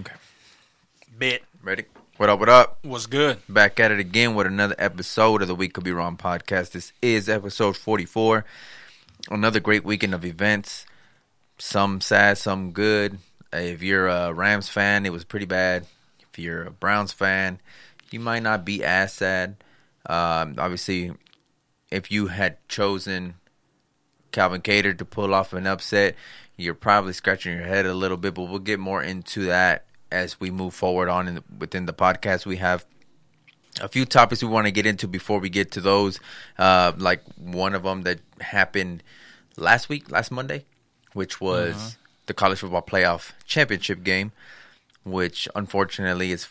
Okay. Bit Ready? What up, what up? What's good. Back at it again with another episode of the Week Could Be Wrong podcast. This is episode 44. Another great weekend of events. Some sad, some good. If you're a Rams fan, it was pretty bad. If you're a Browns fan, you might not be as sad. Um, obviously, if you had chosen Calvin Cater to pull off an upset, you're probably scratching your head a little bit, but we'll get more into that as we move forward on in the, within the podcast. We have a few topics we want to get into before we get to those. Uh, like one of them that happened last week, last Monday, which was the college football playoff championship game, which unfortunately is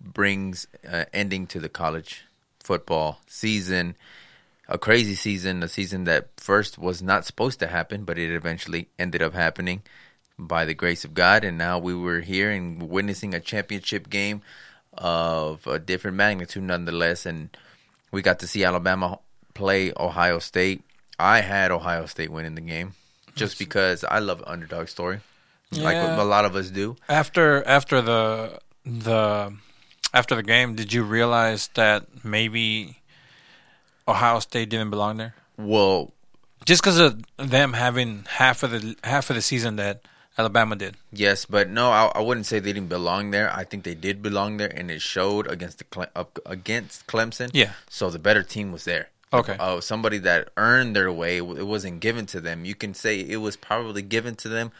brings uh, ending to the college football season. A crazy season, a season that first was not supposed to happen, but it eventually ended up happening by the grace of God. And now we were here and witnessing a championship game of a different magnitude, nonetheless. And we got to see Alabama play Ohio State. I had Ohio State winning the game just because I love underdog story, like a lot of us do. After after the the after the game, did you realize that maybe Ohio State didn't belong there? Well, Just because of them having half of the half of the season that Alabama did. Yes, but no, I, I wouldn't say they didn't belong there. I think they did belong there, and it showed against the Cle- up against Clemson. Yeah. So the better team was there. Okay. Oh, somebody that earned their way. It wasn't given to them. You can say it was probably given to them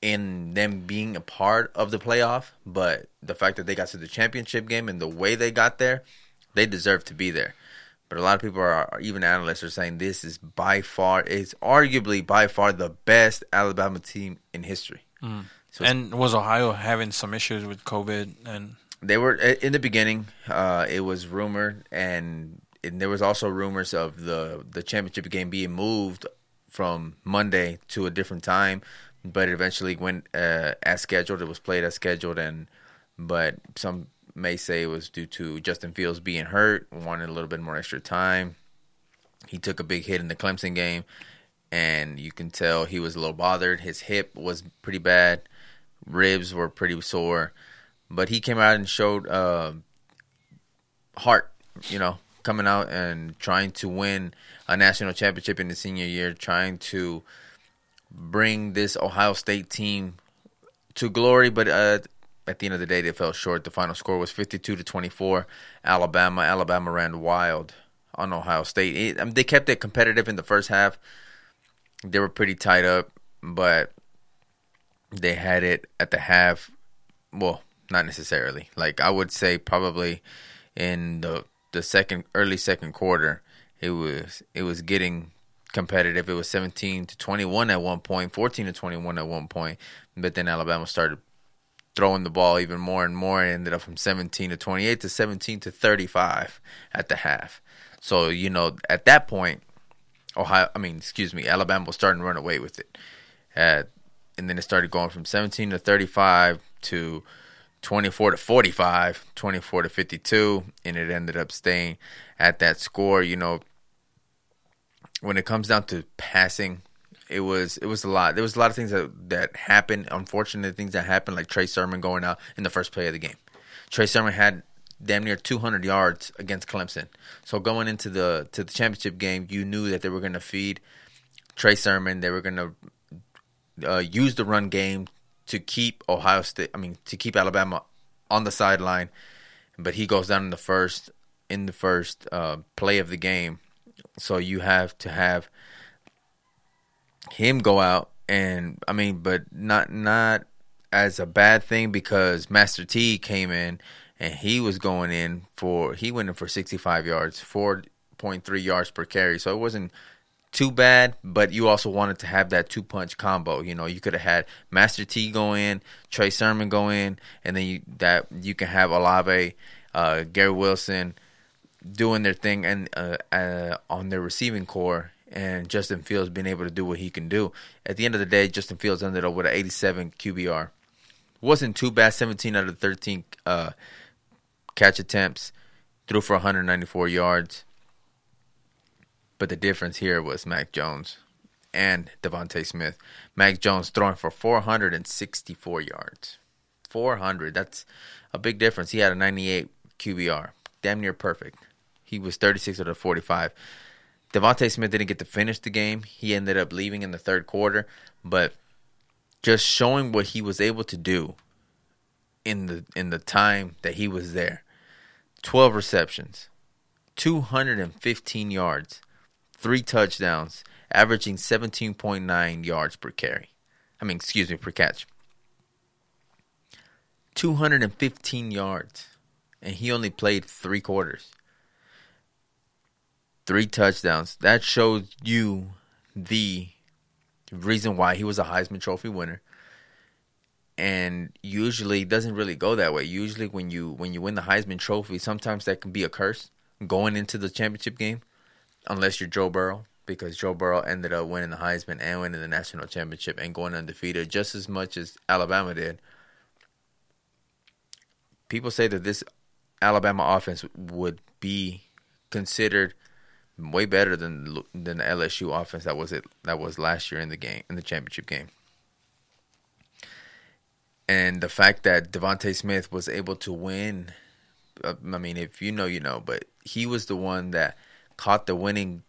in them being a part of the playoff, but the fact that they got to the championship game and the way they got there, they deserve to be there. But a lot of people are, even analysts are saying this is by far, it's arguably by far the best Alabama team in history. So And was Ohio having some issues with COVID and they were in the beginning. Uh, it was rumored, and, and there was also rumors of the the championship game being moved from Monday to a different time, but it eventually went uh, as scheduled. It was played as scheduled, and but some may say was due to Justin Fields being hurt, wanted a little bit more extra time. He took a big hit in the Clemson game, and you can tell he was a little bothered. His hip was pretty bad, ribs were pretty sore but he came out and showed uh, heart, you know, coming out and trying to win a national championship in his senior year, trying to bring this Ohio State team to glory. But uh, at the end of the day, they fell short. The final score was 52 to 24. Alabama. Alabama ran wild on Ohio State. It, I mean, they kept it competitive in the first half. They were pretty tied up, but they had it at the half. Well, not necessarily. Like I would say, probably in the the second early second quarter, it was it was getting competitive. It was seventeen to twenty one at one point, fourteen to twenty one at one point, but then Alabama started throwing the ball even more and more. It ended up from seventeen to twenty eight to seventeen to thirty five at the half. So you know, at that point, Ohio, I mean, excuse me, Alabama was starting to run away with it. Uh, and then it started going from 17 to 35 to 24 to 45, 24 to 52, and it ended up staying at that score. You know, when it comes down to passing, it was it was a lot. There was a lot of things that that happened. Unfortunate things that happened, like Trey Sermon going out in the first play of the game. Trey Sermon had damn near 200 yards against Clemson. So going into the to the championship game, you knew that they were going to feed Trey Sermon. They were going to uh, use the run game to keep Ohio State. I mean, to keep Alabama on the sideline. But he goes down in the first in the first uh, play of the game. So you have to have him go out and I mean, but not not as a bad thing because Master T came in and he was going in for he went in for 65 yards, 4.3 yards per carry. So it wasn't too bad, but you also wanted to have that two punch combo. You know, you could have had Master T go in, Trey Sermon go in, and then you that you can have Olave, uh, Garrett Wilson doing their thing and uh, uh, on their receiving corps, and Justin Fields being able to do what he can do. At the end of the day, Justin Fields ended up with an 87 QBR. Wasn't too bad. 17 out of 13 uh, catch attempts, threw for 194 yards. But the difference here was Mac Jones and DeVonta Smith. Mac Jones throwing for 464 yards. 400. That's a big difference. He had a 98 QBR, damn near perfect. He was 36 out of 45. DeVonta Smith didn't get to finish the game. He ended up leaving in the third quarter, but just showing what he was able to do in the in the time that he was there. 12 receptions, 215 yards, 3 touchdowns, averaging 17.9 yards per carry. I mean, excuse me, per catch. 215 yards and he only played 3 quarters three touchdowns. That shows you the reason why he was a Heisman Trophy winner. And usually doesn't really go that way. Usually when you when you win the Heisman Trophy, sometimes that can be a curse going into the championship game, unless you're Joe Burrow, because Joe Burrow ended up winning the Heisman and winning the national championship and going undefeated just as much as Alabama did. People say that this Alabama offense would be considered way better than than the LSU offense that was it that was last year in the game in the championship game. And the fact that DeVonta Smith was able to win, uh, I mean, if you know, you know, but he was the one that caught the winning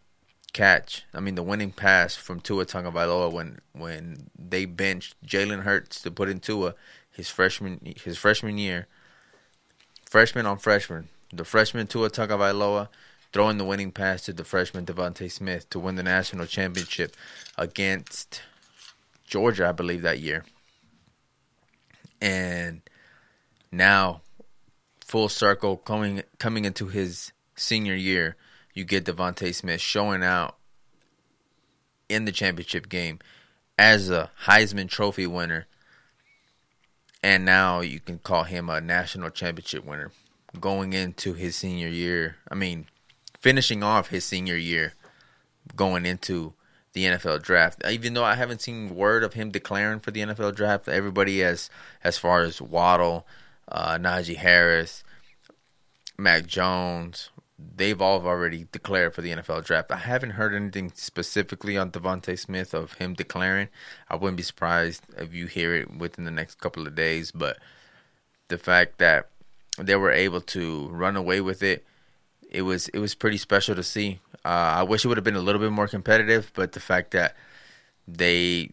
catch. I mean, the winning pass from Tua Tagovailoa when when they benched Jalen Hurts to put in Tua his freshman his freshman year, freshman on freshman. The freshman Tua Tagovailoa throwing the winning pass to the freshman DeVonta Smith to win the national championship against Georgia, I believe, that year. And now, full circle, coming coming into his senior year, you get DeVonta Smith showing out in the championship game as a Heisman Trophy winner, and now you can call him a national championship winner going into his senior year. I mean, finishing off his senior year going into the NFL draft. Even though I haven't seen word of him declaring for the NFL draft, everybody as as far as Waddle, uh, Najee Harris, Mac Jones, they've all already declared for the NFL draft. I haven't heard anything specifically on DeVonta Smith of him declaring. I wouldn't be surprised if you hear it within the next couple of days, but the fact that they were able to run away with it it was it was pretty special to see. Uh, I wish it would have been a little bit more competitive, but the fact that they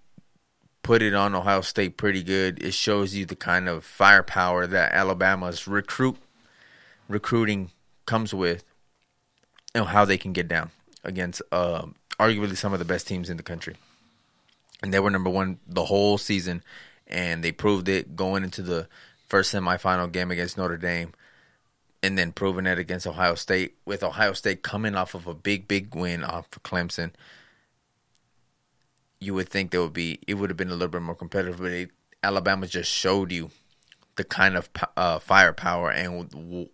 put it on Ohio State pretty good, it shows you the kind of firepower that Alabama's recruit recruiting comes with, and how they can get down against uh, arguably some of the best teams in the country. And they were number one the whole season, and they proved it going into the first semifinal game against Notre Dame and then proving it against Ohio State, with Ohio State coming off of a big, big win off of Clemson, you would think there would be it would have been a little bit more competitive, but it, Alabama just showed you the kind of uh, firepower and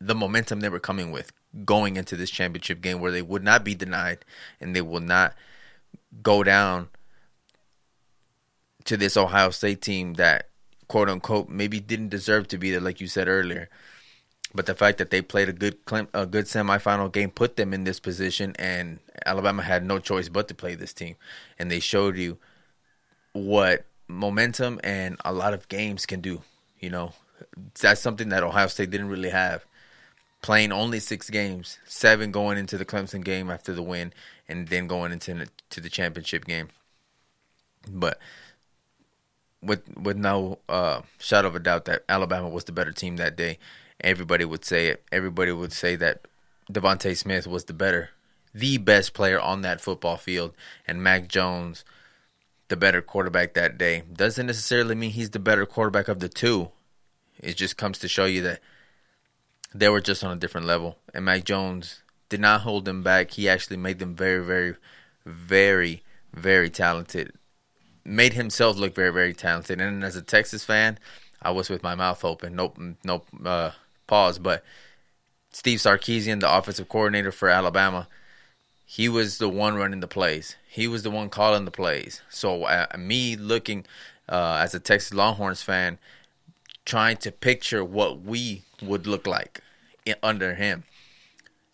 the momentum they were coming with going into this championship game, where they would not be denied and they will not go down to this Ohio State team that quote unquote maybe didn't deserve to be there, like you said earlier. But the fact that they played a good a good semifinal game put them in this position, and Alabama had no choice but to play this team, and they showed you what momentum and a lot of games can do. You know, that's something that Ohio State didn't really have. Playing only six games, seven going into the Clemson game after the win, and then going into to the championship game. But with with no uh, shadow of a doubt that Alabama was the better team that day, everybody would say it. Everybody would say that DeVonta Smith was the better, the best player on that football field, and Mac Jones, the better quarterback that day. Doesn't necessarily mean he's the better quarterback of the two. It just comes to show you that they were just on a different level. And Mac Jones did not hold them back. He actually made them very, very, very, very talented. Made himself look very, very talented. And as a Texas fan, I was with my mouth open. Nope, nope. Uh, pause, but Steve Sarkisian, the offensive coordinator for Alabama, he was the one running the plays. He was the one calling the plays. So uh, me looking uh, as a Texas Longhorns fan, trying to picture what we would look like under him.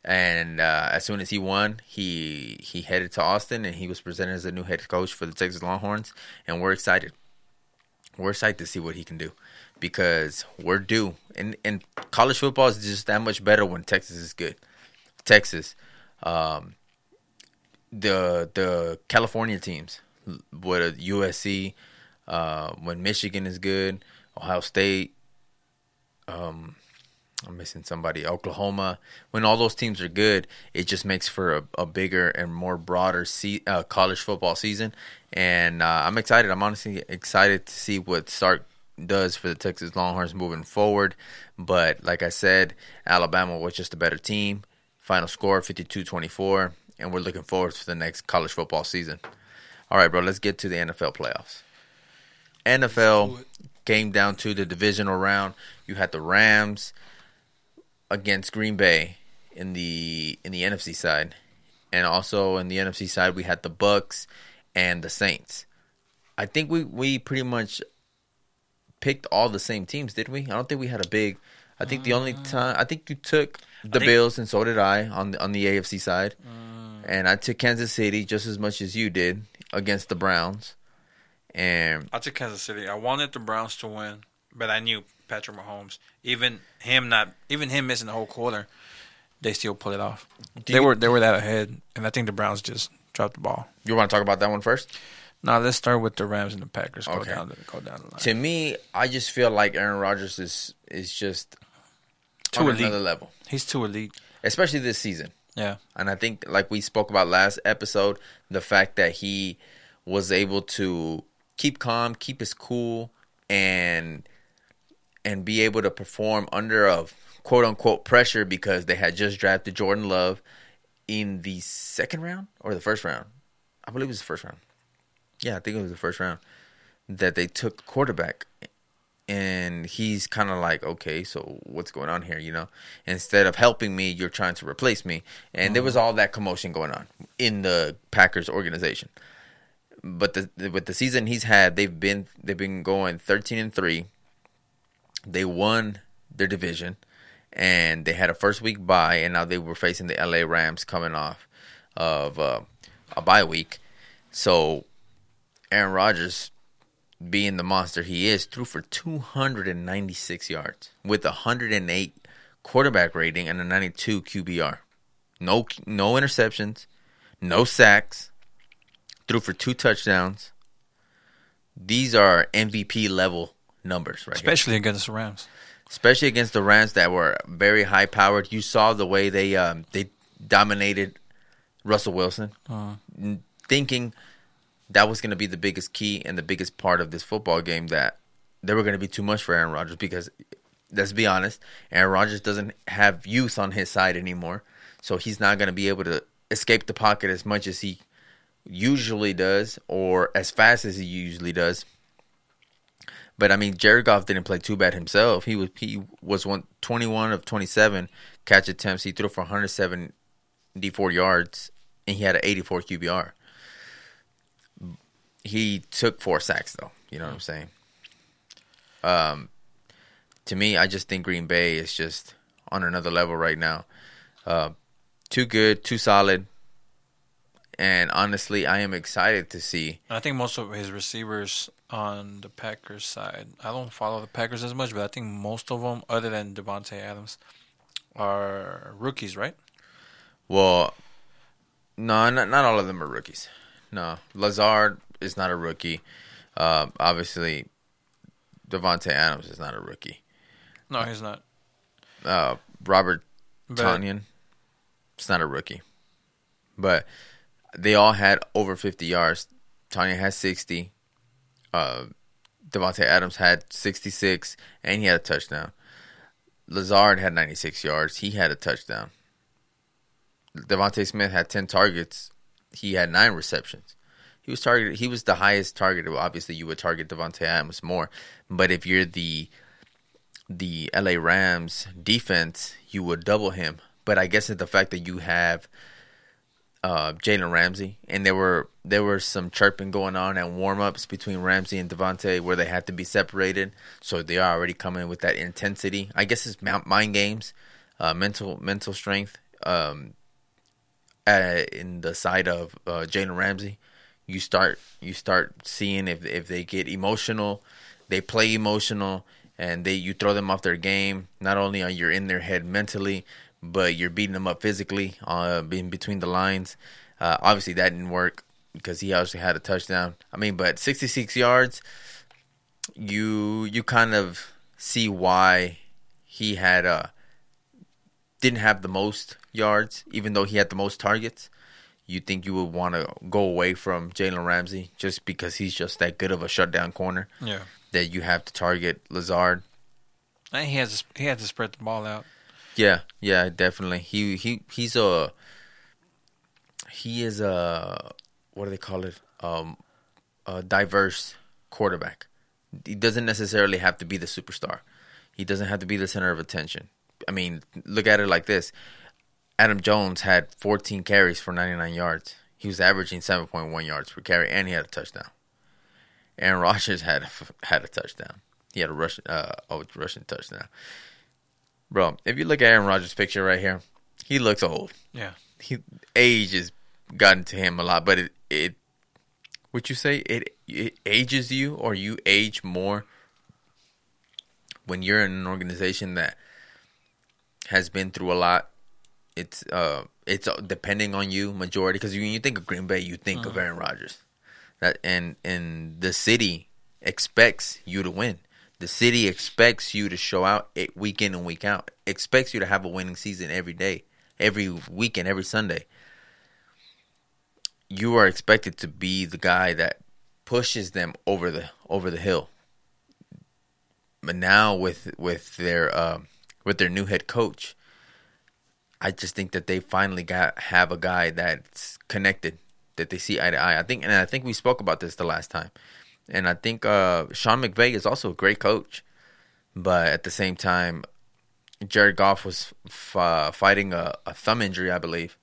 And uh, as soon as he won, he he headed to Austin and he was presented as the new head coach for the Texas Longhorns, and we're excited. we're excited to see what he can do because we're due. And and college football is just that much better when Texas is good. Texas, um, the the California teams, with USC, uh, when Michigan is good, Ohio State, um, I'm missing somebody. Oklahoma. When all those teams are good, it just makes for a, a bigger and more broader uh, college football season. And uh, I'm excited. I'm honestly excited to see what Sark does for the Texas Longhorns moving forward. But like I said, Alabama was just a better team. Final score 52-24, and we're looking forward to the next college football season. All right, bro. Let's get to the NFL playoffs. NFL came down to the divisional round. You had the Rams against Green Bay in the in the NFC side, and also in the NFC side we had the Bucs and the Saints. I think we we pretty much picked all the same teams, did we? I don't think we had a big. I think the only mm. time I think you took the think- Bills and so did I on the on the AFC side, mm. and I took Kansas City just as much as you did against the Browns, and I took Kansas City. I wanted the Browns to win, but I knew Patrick Mahomes, even him not, even him missing the whole quarter, they still pulled it off. Do they you- were they were that ahead, and I think the Browns just dropped the ball. you want to talk about that one first? Now let's start with the Rams and the Packers. Go Okay. down the go down the line. To me, I just feel like Aaron Rodgers is is just Too on elite. another level, He's too elite. especially this season. Yeah, And I think, like we spoke about last episode, the fact that he was able to keep calm, keep his cool, and and be able to perform under a quote unquote pressure because they had just drafted Jordan Love in the second round or the first round. I believe it was the first round. Yeah, I think it was the first round that they took quarterback. And he's kind of like, okay, so what's going on here? You know, instead of helping me, you're trying to replace me. And there was all that commotion going on in the Packers organization. But the with the season he's had, they've been they've been going 13 and three. They won their division, and they had a first week bye, and now they were facing the LA Rams coming off of uh, a bye week. So Aaron Rodgers, being the monster he is, threw for 296 yards with a 108 quarterback rating and a 92 QBR. No, no interceptions, no sacks. Threw for two touchdowns. These are MVP level numbers, right? here especially against the Rams. especially against the Rams that were very high powered. You saw the way they um, they dominated Russell Wilson, Uh, n- thinking that was going to be the biggest key and the biggest part of this football game. That they were going to be too much for Aaron Rodgers because let's be honest, Aaron Rodgers doesn't have youth on his side anymore, so he's not going to be able to escape the pocket as much as he usually does or as fast as he usually does. But I mean, Jared Goff didn't play too bad himself. He was he was one, 21 of 27 catch attempts. He threw for 174 yards, and he had an 84 QBR. He took four sacks, though. You know what I'm saying? Um, to me, I just think Green Bay is just on another level right now. Uh, too good, too solid, and honestly, I am excited to see. I think most of his receivers on the Packers side. I don't follow the Packers as much, but I think most of them, other than Davante Adams, are rookies, right? Well, no, not not all of them are rookies. No, Lazard is not a rookie. Uh, obviously, Davante Adams is not a rookie. No, he's not. Uh, Robert But Tonyan, it's not a rookie. But they all had over 50 yards. Tanya had 60. Uh, Davante Adams had 66, and he had a touchdown. Lazard had 96 yards. He had a touchdown. Devonte Smith had 10 targets. He had nine receptions. He was targeted. He was the highest target. Well, obviously, you would target Davante Adams more, but if you're the the LA Rams defense, you would double him. But I guess it's the fact that you have uh, Jalen Ramsey, and there were there were some chirping going on and warm ups between Ramsey and Davante where they had to be separated. So they are already coming with that intensity. I guess it's mind games, uh, mental mental strength. Um, uh, in the side of uh, Jalen Ramsey, you start you start seeing if if they get emotional they play emotional and they you throw them off their game. Not only are you in their head mentally, but you're beating them up physically uh, between the lines. Uh, obviously, that didn't work because he actually had a touchdown. I mean, but 66 yards, you you kind of see why he had uh didn't have the most yards, even though he had the most targets. You think you would want to go away from Jalen Ramsey just because he's just that good of a shutdown corner Yeah. that you have to target Lazard. And he has to, he had to spread the ball out. Yeah, yeah, definitely. He he he's a he is a what do they call it? Um, a diverse quarterback. He doesn't necessarily have to be the superstar. He doesn't have to be the center of attention. I mean, look at it like this: Aaron Jones had 14 carries for 99 yards. He was averaging 7.1 yards per carry, and he had a touchdown. Aaron Rodgers had a, had a touchdown. He had a rushing uh, a rushing touchdown. Bro, if you look at Aaron Rodgers' picture right here, he looks old. Yeah. He age has gotten to him a lot, but it it would you say it it ages you or you age more when you're in an organization that has been through a lot. It's uh it's depending on you majority because when you think of Green Bay, you think of Aaron Rodgers. That and and the city expects you to win. The city expects you to show out it week in and week out. Expects you to have a winning season every day, every weekend, every Sunday. You are expected to be the guy that pushes them over the over the hill. But now with with their uh, with their new head coach, I just think that they finally got have a guy that's connected that they see eye to eye. I think, and I think we spoke about this the last time. And I think uh, Sean McVay is also a great coach, but at the same time, Jared Goff was f- uh, fighting a, a, thumb injury, I believe,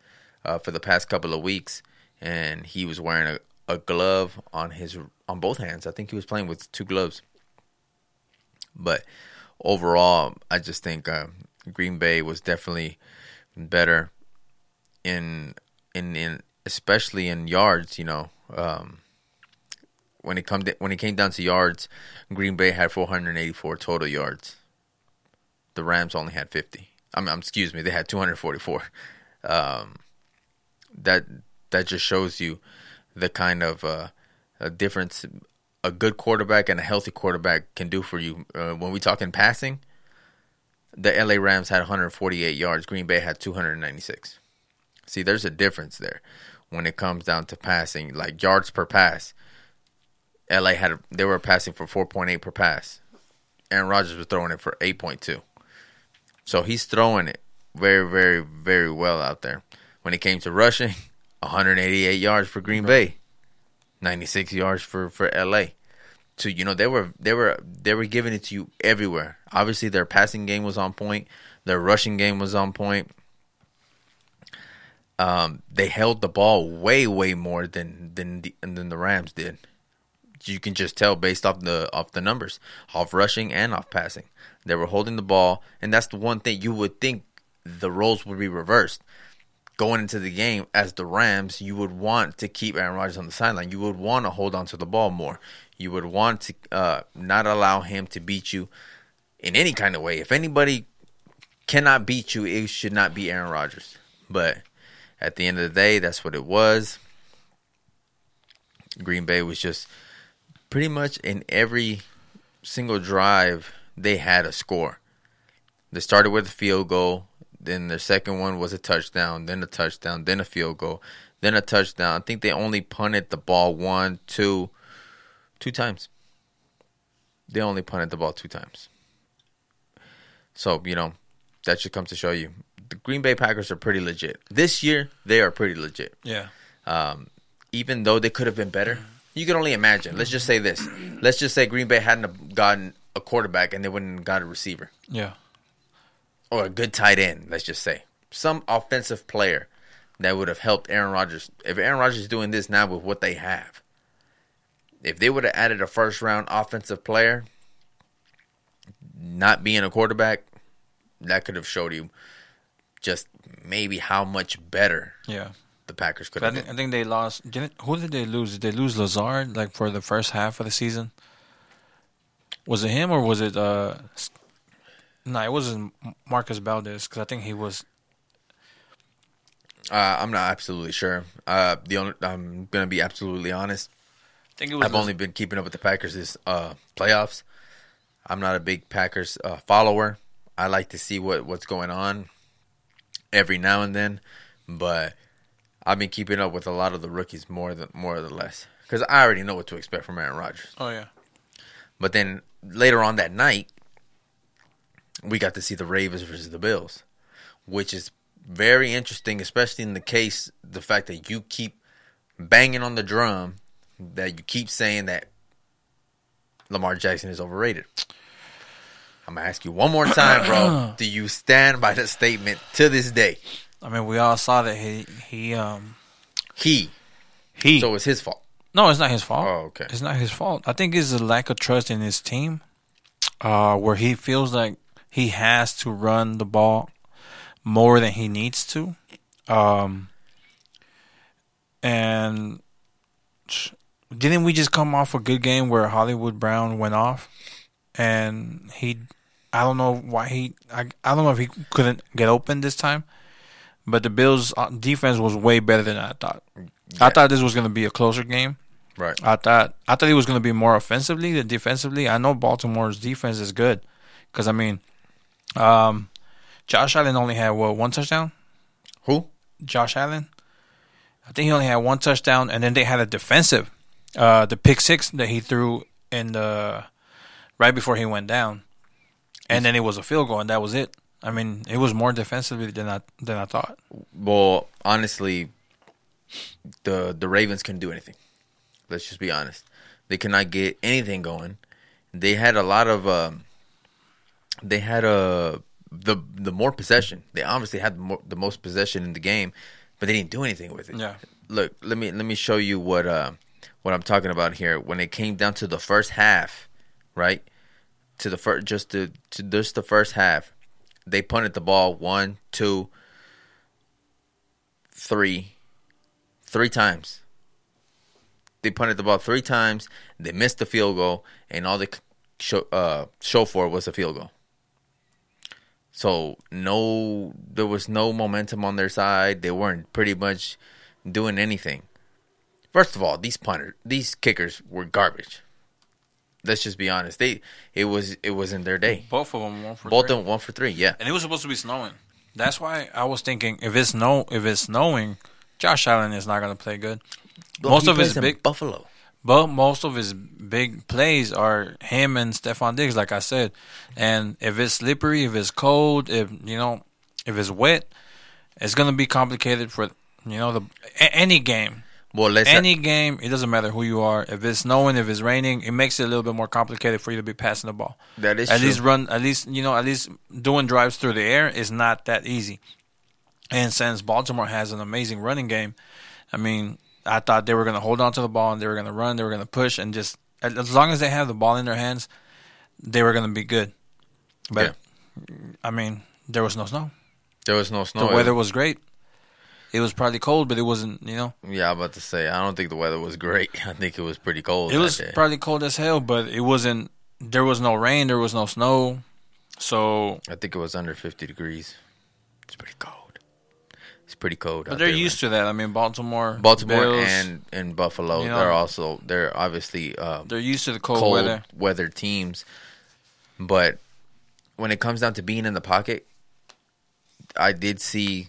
uh, for the past couple of weeks, and he was wearing a, a glove on his on both hands. I think he was playing with two gloves. But overall, I just think uh, Green Bay was definitely better in in in especially in yards. You know, um, when it come to, when it came down to yards, Green Bay had 484 total yards. The Rams only had 50. I mean, excuse me, they had 244. Um, that that just shows you the kind of uh, a difference a good quarterback and a healthy quarterback can do for you. Uh, when we talk in passing, the LA Rams had 148 yards. Green Bay had 296. See, there's a difference there when it comes down to passing, like yards per pass. LA had they were passing for 4.8 per pass. Aaron Rodgers was throwing it for 8.2. So he's throwing it very, very, very well out there. When it came to rushing, 188 yards for Green Bay, 96 yards for for LA. You know they were they were they were giving it to you everywhere. Obviously their passing game was on point, their rushing game was on point. Um, they held the ball way way more than than the, than the Rams did. You can just tell based off the off the numbers, off rushing and off passing. They were holding the ball, and that's the one thing you would think the roles would be reversed going into the game as the Rams, you would want to keep Aaron Rodgers on the sideline. You would want to hold on to the ball more. You would want to uh, not allow him to beat you in any kind of way. If anybody cannot beat you, it should not be Aaron Rodgers. But at the end of the day, that's what it was. Green Bay was just pretty much in every single drive, they had a score. They started with a field goal. Then their second one was a touchdown, then a touchdown, then a field goal, then a touchdown. I think they only punted the ball one, two, two times. They only punted the ball two times. So, you know, that should come to show you. The Green Bay Packers are pretty legit. This year, they are pretty legit. Yeah. Um, even though they could have been better, you can only imagine. Let's just say this. Let's just say Green Bay hadn't gotten a quarterback and they wouldn't have got a receiver Yeah. or a good tight end, let's just say. Some offensive player that would have helped Aaron Rodgers. If Aaron Rodgers is doing this now with what they have, if they would have added a first round offensive player, not being a quarterback, that could have showed you just maybe how much better Yeah. the Packers could I have think, been. I think they lost. Who did they lose? Did they lose Lazard like for the first half of the season? Was it him or was it? uh No, it wasn't Marcus Valdez because I think he was. Uh, I'm not absolutely sure. Uh, the only, I'm gonna be absolutely honest. Think it was. I've only been keeping up with the Packers this uh, playoffs. I'm not a big Packers uh, follower. I like to see what, what's going on every now and then, but I've been keeping up with a lot of the rookies more than more or less because I already know what to expect from Aaron Rodgers. Oh yeah. But then later on that night, we got to see the Ravens versus the Bills, which is very interesting, especially in the case the fact that you keep banging on the drum, that you keep saying that Lamar Jackson is overrated. I'm gonna ask you one more time, bro. Do you stand by the statement to this day? I mean, we all saw that he he um He. he. So it's his fault. no, it's not his fault. Oh, okay. It's not his fault. I think it's a lack of trust in his team, uh, where he feels like he has to run the ball more than he needs to, um, and didn't we just come off a good game where Hollywood Brown went off, and he, I don't know why he, I, I don't know if he couldn't get open this time, but the Bills' defense was way better than I thought. I thought this was going to be a closer game. Right. I thought I thought he was going to be more offensively than defensively. I know Baltimore's defense is good because I mean, um, Josh Allen only had what one touchdown. Who? Josh Allen, I think he only had one touchdown, and then they had a defensive, uh, the pick six that he threw in the right before he went down, and then it was a field goal, and that was it. I mean, it was more defensively than I than I thought. Well, honestly, the the Ravens couldn't do anything. Let's just be honest. They could not get anything going. They had a lot of. Um, they had a the the more possession. They obviously had the, more, the most possession in the game, but they didn't do anything with it. Yeah. Look, let me let me show you what uh what I'm talking about here. When it came down to the first half, right? To the first, just to, to just the first half, they punted the ball one, two, three, three times. They punted the ball three times. They missed the field goal, and all they show uh, show for was a field goal. So no, there was no momentum on their side. They weren't pretty much doing anything. First of all, these punters, these kickers were garbage. Let's just be honest. They it was it was in their day. Both of them one for Both three. of them one for three. Yeah, And it was supposed to be snowing. That's why I was thinking if it's snow if it's snowing, Josh Allen is not going to play good. most He of his big, Buffalo. but most of his big plays are him and Stefon Diggs, like I said. And if it's slippery, if it's cold, if you know, if it's wet, it's going to be complicated for you know the any game. Well, let's Any game, it doesn't matter who you are. If it's snowing, if it's raining, it makes it a little bit more complicated for you to be passing the ball that is at true. least run at least you know at least doing drives through the air is not that easy and since baltimore has an amazing running game i mean i thought they were going to hold on to the ball and they were going to run they were going to push and just as long as they have the ball in their hands they were going to be good but i mean there was no snow there was no snow. the weather was great it was probably cold but it wasn't you know Yeah, I'm about to say. I don't think the weather was great. I think it was pretty cold. it was day. probably cold as hell but it wasn't there was no rain there was no snow so I think it was under 50 degrees. It's pretty cold. It's pretty cold. But they're there, used to that. I mean, Baltimore. Baltimore Bills, and and Buffalo. You know, they're also they're obviously uh, they're used to the cold, cold weather. weather teams. But when it comes down to being in the pocket, I did see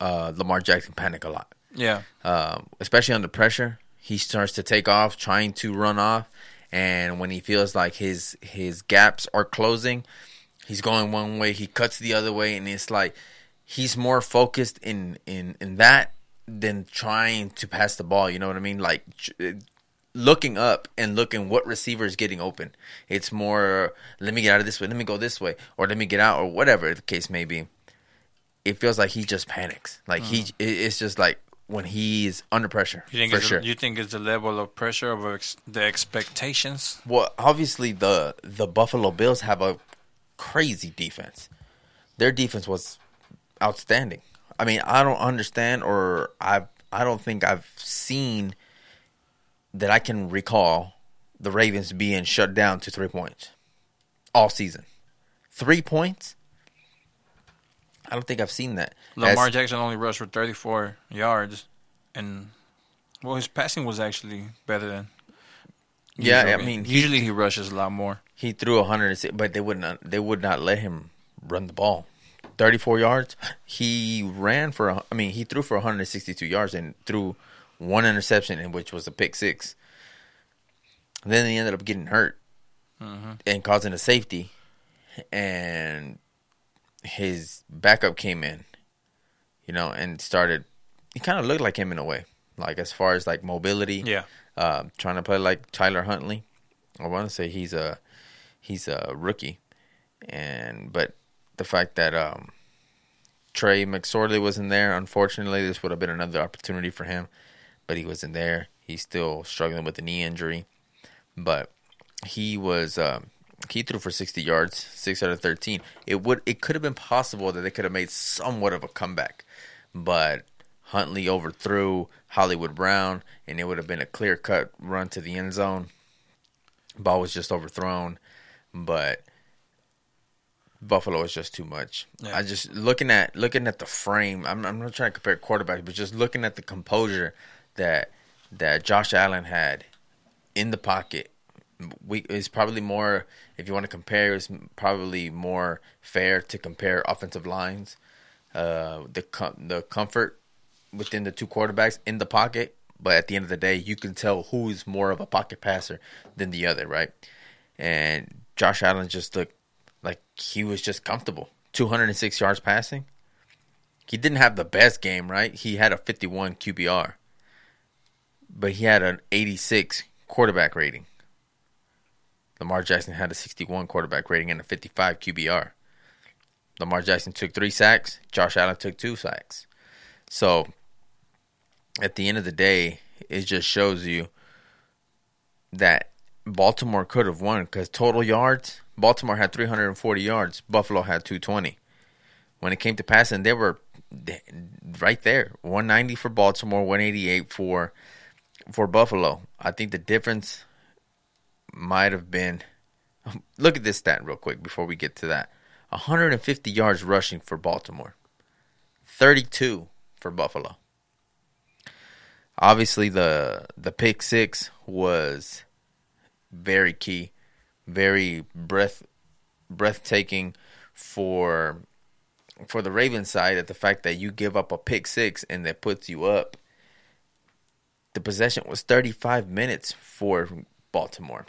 uh, Lamar Jackson panic a lot. Yeah, um, especially under pressure. He starts to take off, trying to run off, and when he feels like his his gaps are closing, he's going one way, he cuts the other way, and it's like he's more focused in in in that than trying to pass the ball. You know what I mean? Like looking up and looking what receiver is getting open. It's more let me get out of this way, let me go this way, or let me get out, or whatever the case may be. It feels like he just panics. Like he, mm. it- it's just like when he's under pressure you think for it's sure. you think it's the level of pressure of ex- the expectations? Well, obviously the the Buffalo Bills have a crazy defense. Their defense was outstanding. I mean, I don't understand or I I don't think I've seen that I can recall the Ravens being shut down to three points all season. Three points? I don't think I've seen that. Lamar As- Jackson only rushed for 34 yards, and well, his passing was actually better than. Yeah, usual. I mean, usually he rushes a lot more. he threw 100, but they would not. They would not let him run the ball. 34 yards. He ran for. a- I mean, he threw for 162 yards and threw one interception, in which was a pick six. then he ended up getting hurt mm-hmm. and causing a safety, and his backup came in, you know, and started. He kind of looked like him in a way, like as far as like mobility Yeah, uh, trying to play like Tyler Huntley. I want to say he's a he's a rookie, and but the fact that um, Trace McSorley wasn't there, unfortunately, this would have been another opportunity for him, but he wasn't there. He's still struggling with a knee injury, but he was um, he threw for sixty yards, six out of thirteen. It would it could have been possible that they could have made somewhat of a comeback, but Huntley overthrew Hollywood Brown, and it would have been a clear cut run to the end zone. Ball was just overthrown, but Buffalo is just too much. Yeah. I just looking at looking at the frame. I'm I'm not trying to compare quarterbacks, but just looking at the composure that that Josh Allen had in the pocket. We is probably more if you want to compare. It's probably more fair to compare offensive lines. Uh, the com- the comfort within the two quarterbacks in the pocket, but at the end of the day, you can tell who's more of a pocket passer than the other, right? And Josh Allen just looked like he was just comfortable. 206 yards passing. He didn't have the best game, right? He had a 51 QBR, but he had an 86 quarterback rating. Lamar Jackson had a 61 quarterback rating and a 55 QBR. Lamar Jackson took three sacks. Josh Allen took two sacks. So, at the end of the day, it just shows you that Baltimore could have won because total yards, Baltimore had 340 yards, Buffalo had 220. When it came to passing, they were right there 190 for Baltimore, 188 for for Buffalo. I think the difference might have been look at this stat real quick before we get to that 150 yards rushing for Baltimore, 32 for Buffalo. Obviously, the the pick six was very key, very breath breathtaking for for the Ravens side. At the fact that you give up a pick six and that puts you up. The possession was 35 minutes for Baltimore.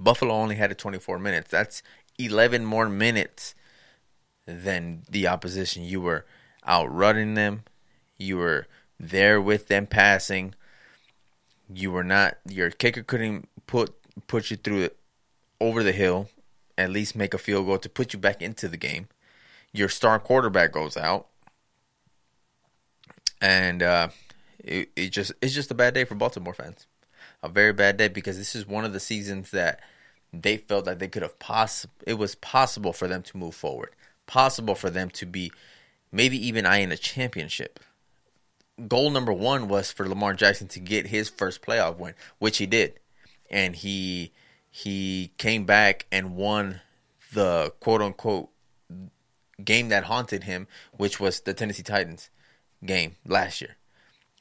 Buffalo only had it 24 minutes. That's 11 more minutes than the opposition. You were outrunning them. You were there with them passing. You were not. Your kicker couldn't put put you through it over the hill. At least make a field goal to put you back into the game. Your star quarterback goes out, and uh, it, it just it's just a bad day for Baltimore fans. A very bad day because this is one of the seasons that they felt that they could have poss- it was possible for them to move forward, possible for them to be maybe even eyeing a championship. Goal number one was for Lamar Jackson to get his first playoff win, which he did, and he he came back and won the quote unquote game that haunted him, which was the Tennessee Titans game last year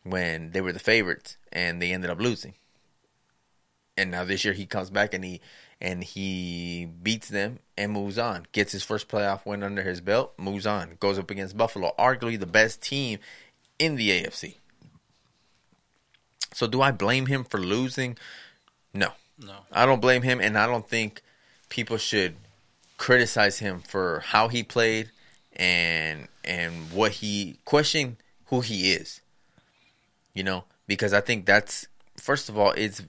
when they were the favorites and they ended up losing. And now this year he comes back and he and he beats them and moves on. Gets his first playoff win under his belt, moves on, goes up against Buffalo, arguably the best team in the AFC. So do I blame him for losing? No. No. I don't blame him and I don't think people should criticize him for how he played and and what he question who he is. You know, because I think that's first of all, it's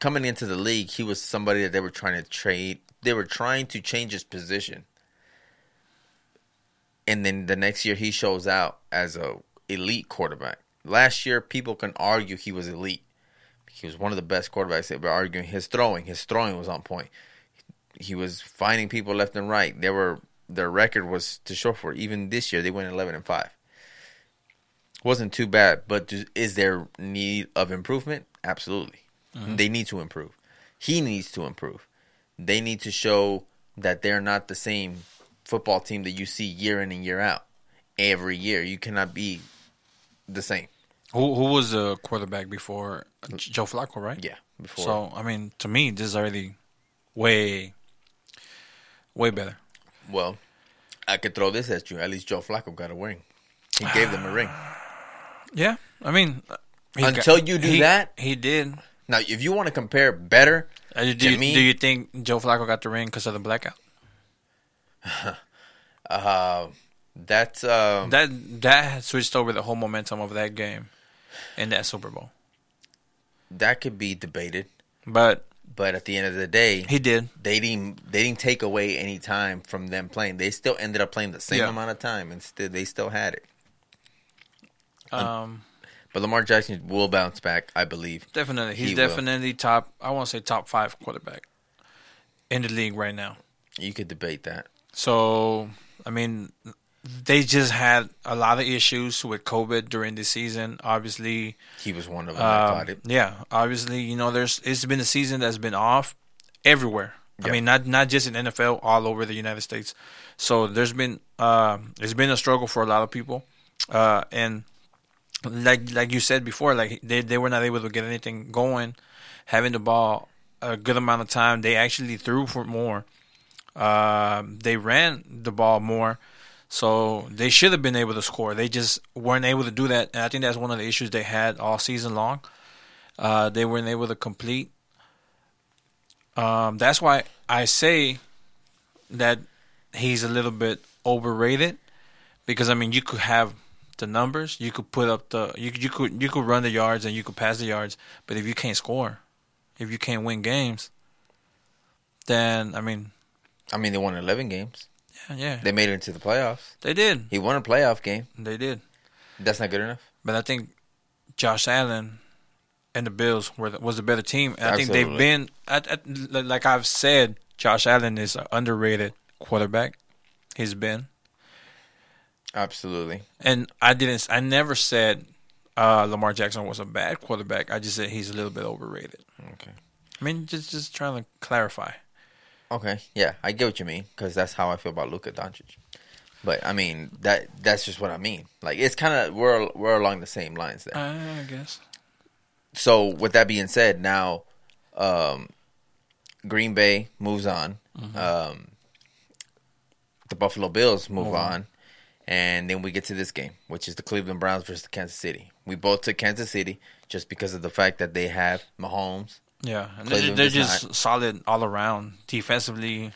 coming into the league. He was somebody that they were trying to trade. They were trying to change his position, and then the next year he shows out as a elite quarterback. Last year, people can argue he was elite. He was one of the best quarterbacks. They were arguing his throwing. His throwing was on point. He was finding people left and right. They were their record was to show for. Even this year, they went eleven and five wasn't too bad, but is there need of improvement? Absolutely. Mm-hmm. They need to improve. He needs to improve. They need to show that they're not the same football team that you see year in and year out. Every year, you cannot be the same. Who who was the quarterback before Joe Flacco, right? Yeah, before So I mean, to me, this is already way, way better. Well, I could throw this at you. At least Joe Flacco got a ring. He gave them a ring. Yeah, I mean, Until you do he- that- he did. Now, if you want to compare better, Uh, do, To you, me- do you think Joe Flacco got the ring because of the blackout? uh, that's um, That that switched over the whole momentum of that game in that Super Bowl. that could be debated. But But at the end of the day, he did. they didn't they didn't take away any time from them playing. They still ended up playing the same Yeah. amount of time, and still they still had it. Um, But Lamar Jackson will bounce back, I believe. definitely, he's He will. definitely top. I want to say top five quarterback in the league right now. You could debate that. So, I mean, they just had a lot of issues with COVID during the season. Obviously, He was one of them. Um, yeah, obviously, you know, there's it's been a season that's been off everywhere. I mean, not not just in NFL, all over the United States. So there's been uh, there's been a struggle for a lot of people, uh, and like like you said before, like they they were not able to get anything going, having the ball a good amount of time. They actually threw for more. Uh, they ran the ball more, so they should have been able to score. They just weren't able to do that, and I think that's one of the issues they had all season long. Uh, they weren't able to complete. Um, that's why I say that he's a little bit overrated because I mean you could have the numbers, you could put up the you you could you could run the yards and you could pass the yards, but if you can't score, if you can't win games, then I mean, I mean, they won 11 games. yeah, yeah, They made it into the playoffs. they did, He won a playoff game. they did. That's not good enough. But I think Josh Allen and the Bills were the, was the better team. And I think they've been, like I've said, Josh Allen is an underrated quarterback. He's been, Absolutely. and I didn't, I never said uh, Lamar Jackson was a bad quarterback. I just said he's a little bit overrated. Okay. I mean, just just trying to clarify. Okay. Yeah, I get what you mean because that's how I feel about Luka Doncic. But I mean that that's just what I mean. Like it's kind of we're we're along the same lines there. I guess. so with that being said, now um, Green Bay moves on. Um, the Buffalo Bills move Move on. And then we get to this game, which is the Cleveland Browns versus Kansas City. We both took Kansas City just because of the fact that they have Mahomes. Yeah, and they're, they're just not. solid all around defensively,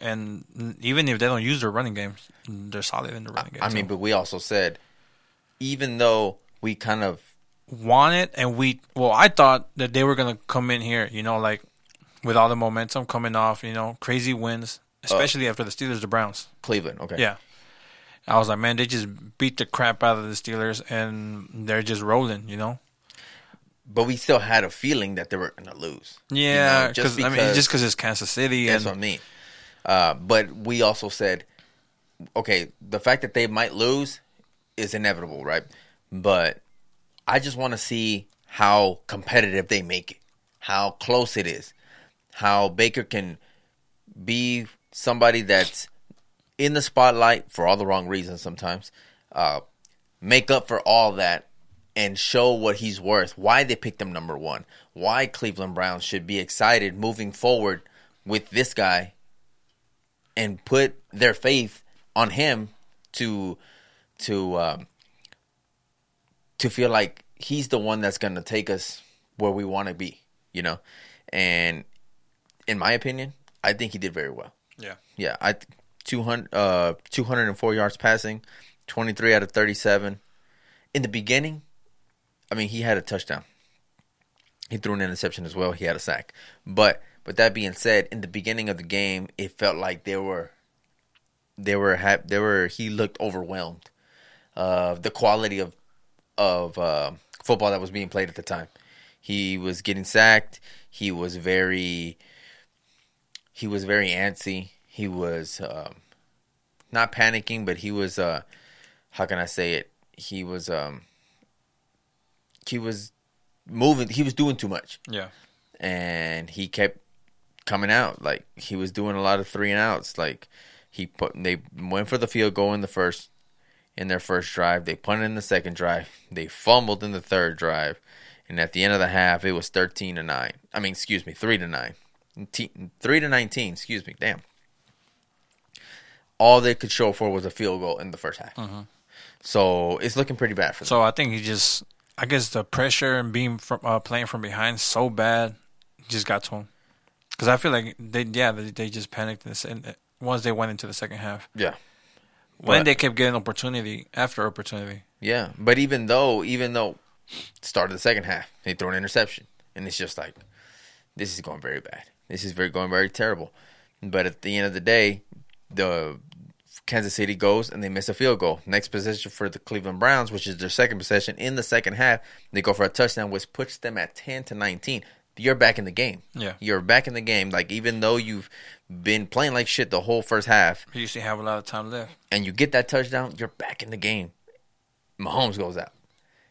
and even if they don't use their running game, they're solid in the running game. I mean, but we also said, even though we kind of want it, and we well, I thought that they were gonna come in here, you know, like with all the momentum coming off, you know, crazy wins, uh, especially after the Steelers, the Browns. Cleveland, okay, Yeah, I was like, man, they just beat the crap out of the Steelers, and they're just rolling, you know. but we still had a feeling that they were going to lose. you Yeah, know, just because I mean, just because it's Kansas City, That's and what I mean. Uh, but we also said, okay, the fact that they might lose is inevitable, right? But I just want to see how competitive they make it, how close it is, how Baker can be somebody that's in the spotlight for all the wrong reasons sometimes, uh, make up for all that and show what he's worth, why they picked him number one, why Cleveland Browns should be excited moving forward with this guy and put their faith on him to to um, to feel like he's the one that's going to take us where we want to be, you know. And in my opinion, I think he did very well. yeah, Yeah, I 200 uh 204 yards passing, 23 out of 37. In the beginning, I mean, he had a touchdown. He threw an interception as well. He had a sack. But with that being said, in the beginning of the game, it felt like they were they were they were he looked overwhelmed uh, the quality of of uh, football that was being played at the time. He was getting sacked. He was very he was very antsy. He was um, not panicking, but he was uh, how can I say it? He was um, he was moving. He was doing too much. yeah, and he kept coming out like he was doing a lot of three and outs. Like he put they went for the field goal in the first in their first drive. They punted in the second drive. They fumbled in the third drive, and at the end of the half, it was thirteen to nine. I mean, excuse me, three to nine, three to nineteen. Excuse me, damn. All they could show for was a field goal in the first half. Mm-hmm. So it's looking pretty bad for them. So I think he just, I guess the pressure and being from uh, playing from behind so bad, just got to him. Because I feel like they, yeah, they, they just panicked the, once they went into the second half. yeah. When But- they kept getting opportunity after opportunity. Yeah, but even though, even though, start of the second half, they throw an interception, and it's just like, this is going very bad. This is very going very terrible. But at the end of the day, the Kansas City goes and they miss a field goal. Next possession for the Cleveland Browns, which is their second possession in the second half, they go for a touchdown, which puts them at ten to nineteen. You're back in the game. Yeah. You're back in the game. Like even though you've been playing like shit the whole first half, you to have a lot of time left. and you get that touchdown, you're back in the game. Mahomes goes out.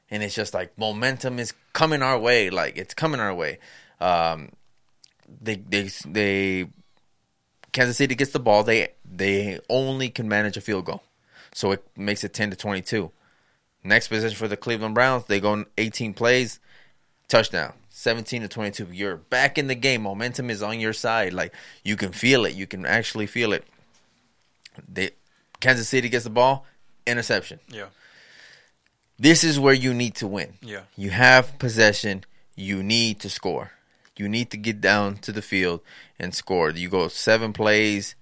And it's just like momentum is coming our way. Like it's coming our way. Um, they they they Kansas City gets the ball. They they only can manage a field goal, so it makes it ten to twenty two. Next position for the Cleveland Browns, they go 18 plays, touchdown, 17 to 22. You're back in the game. Momentum is on your side. Like you can feel it. You can actually feel it. They Kansas City gets the ball, interception. Yeah. This is where you need to win. Yeah. You have possession. You need to score. You need to get down to the field and score. You go seven plays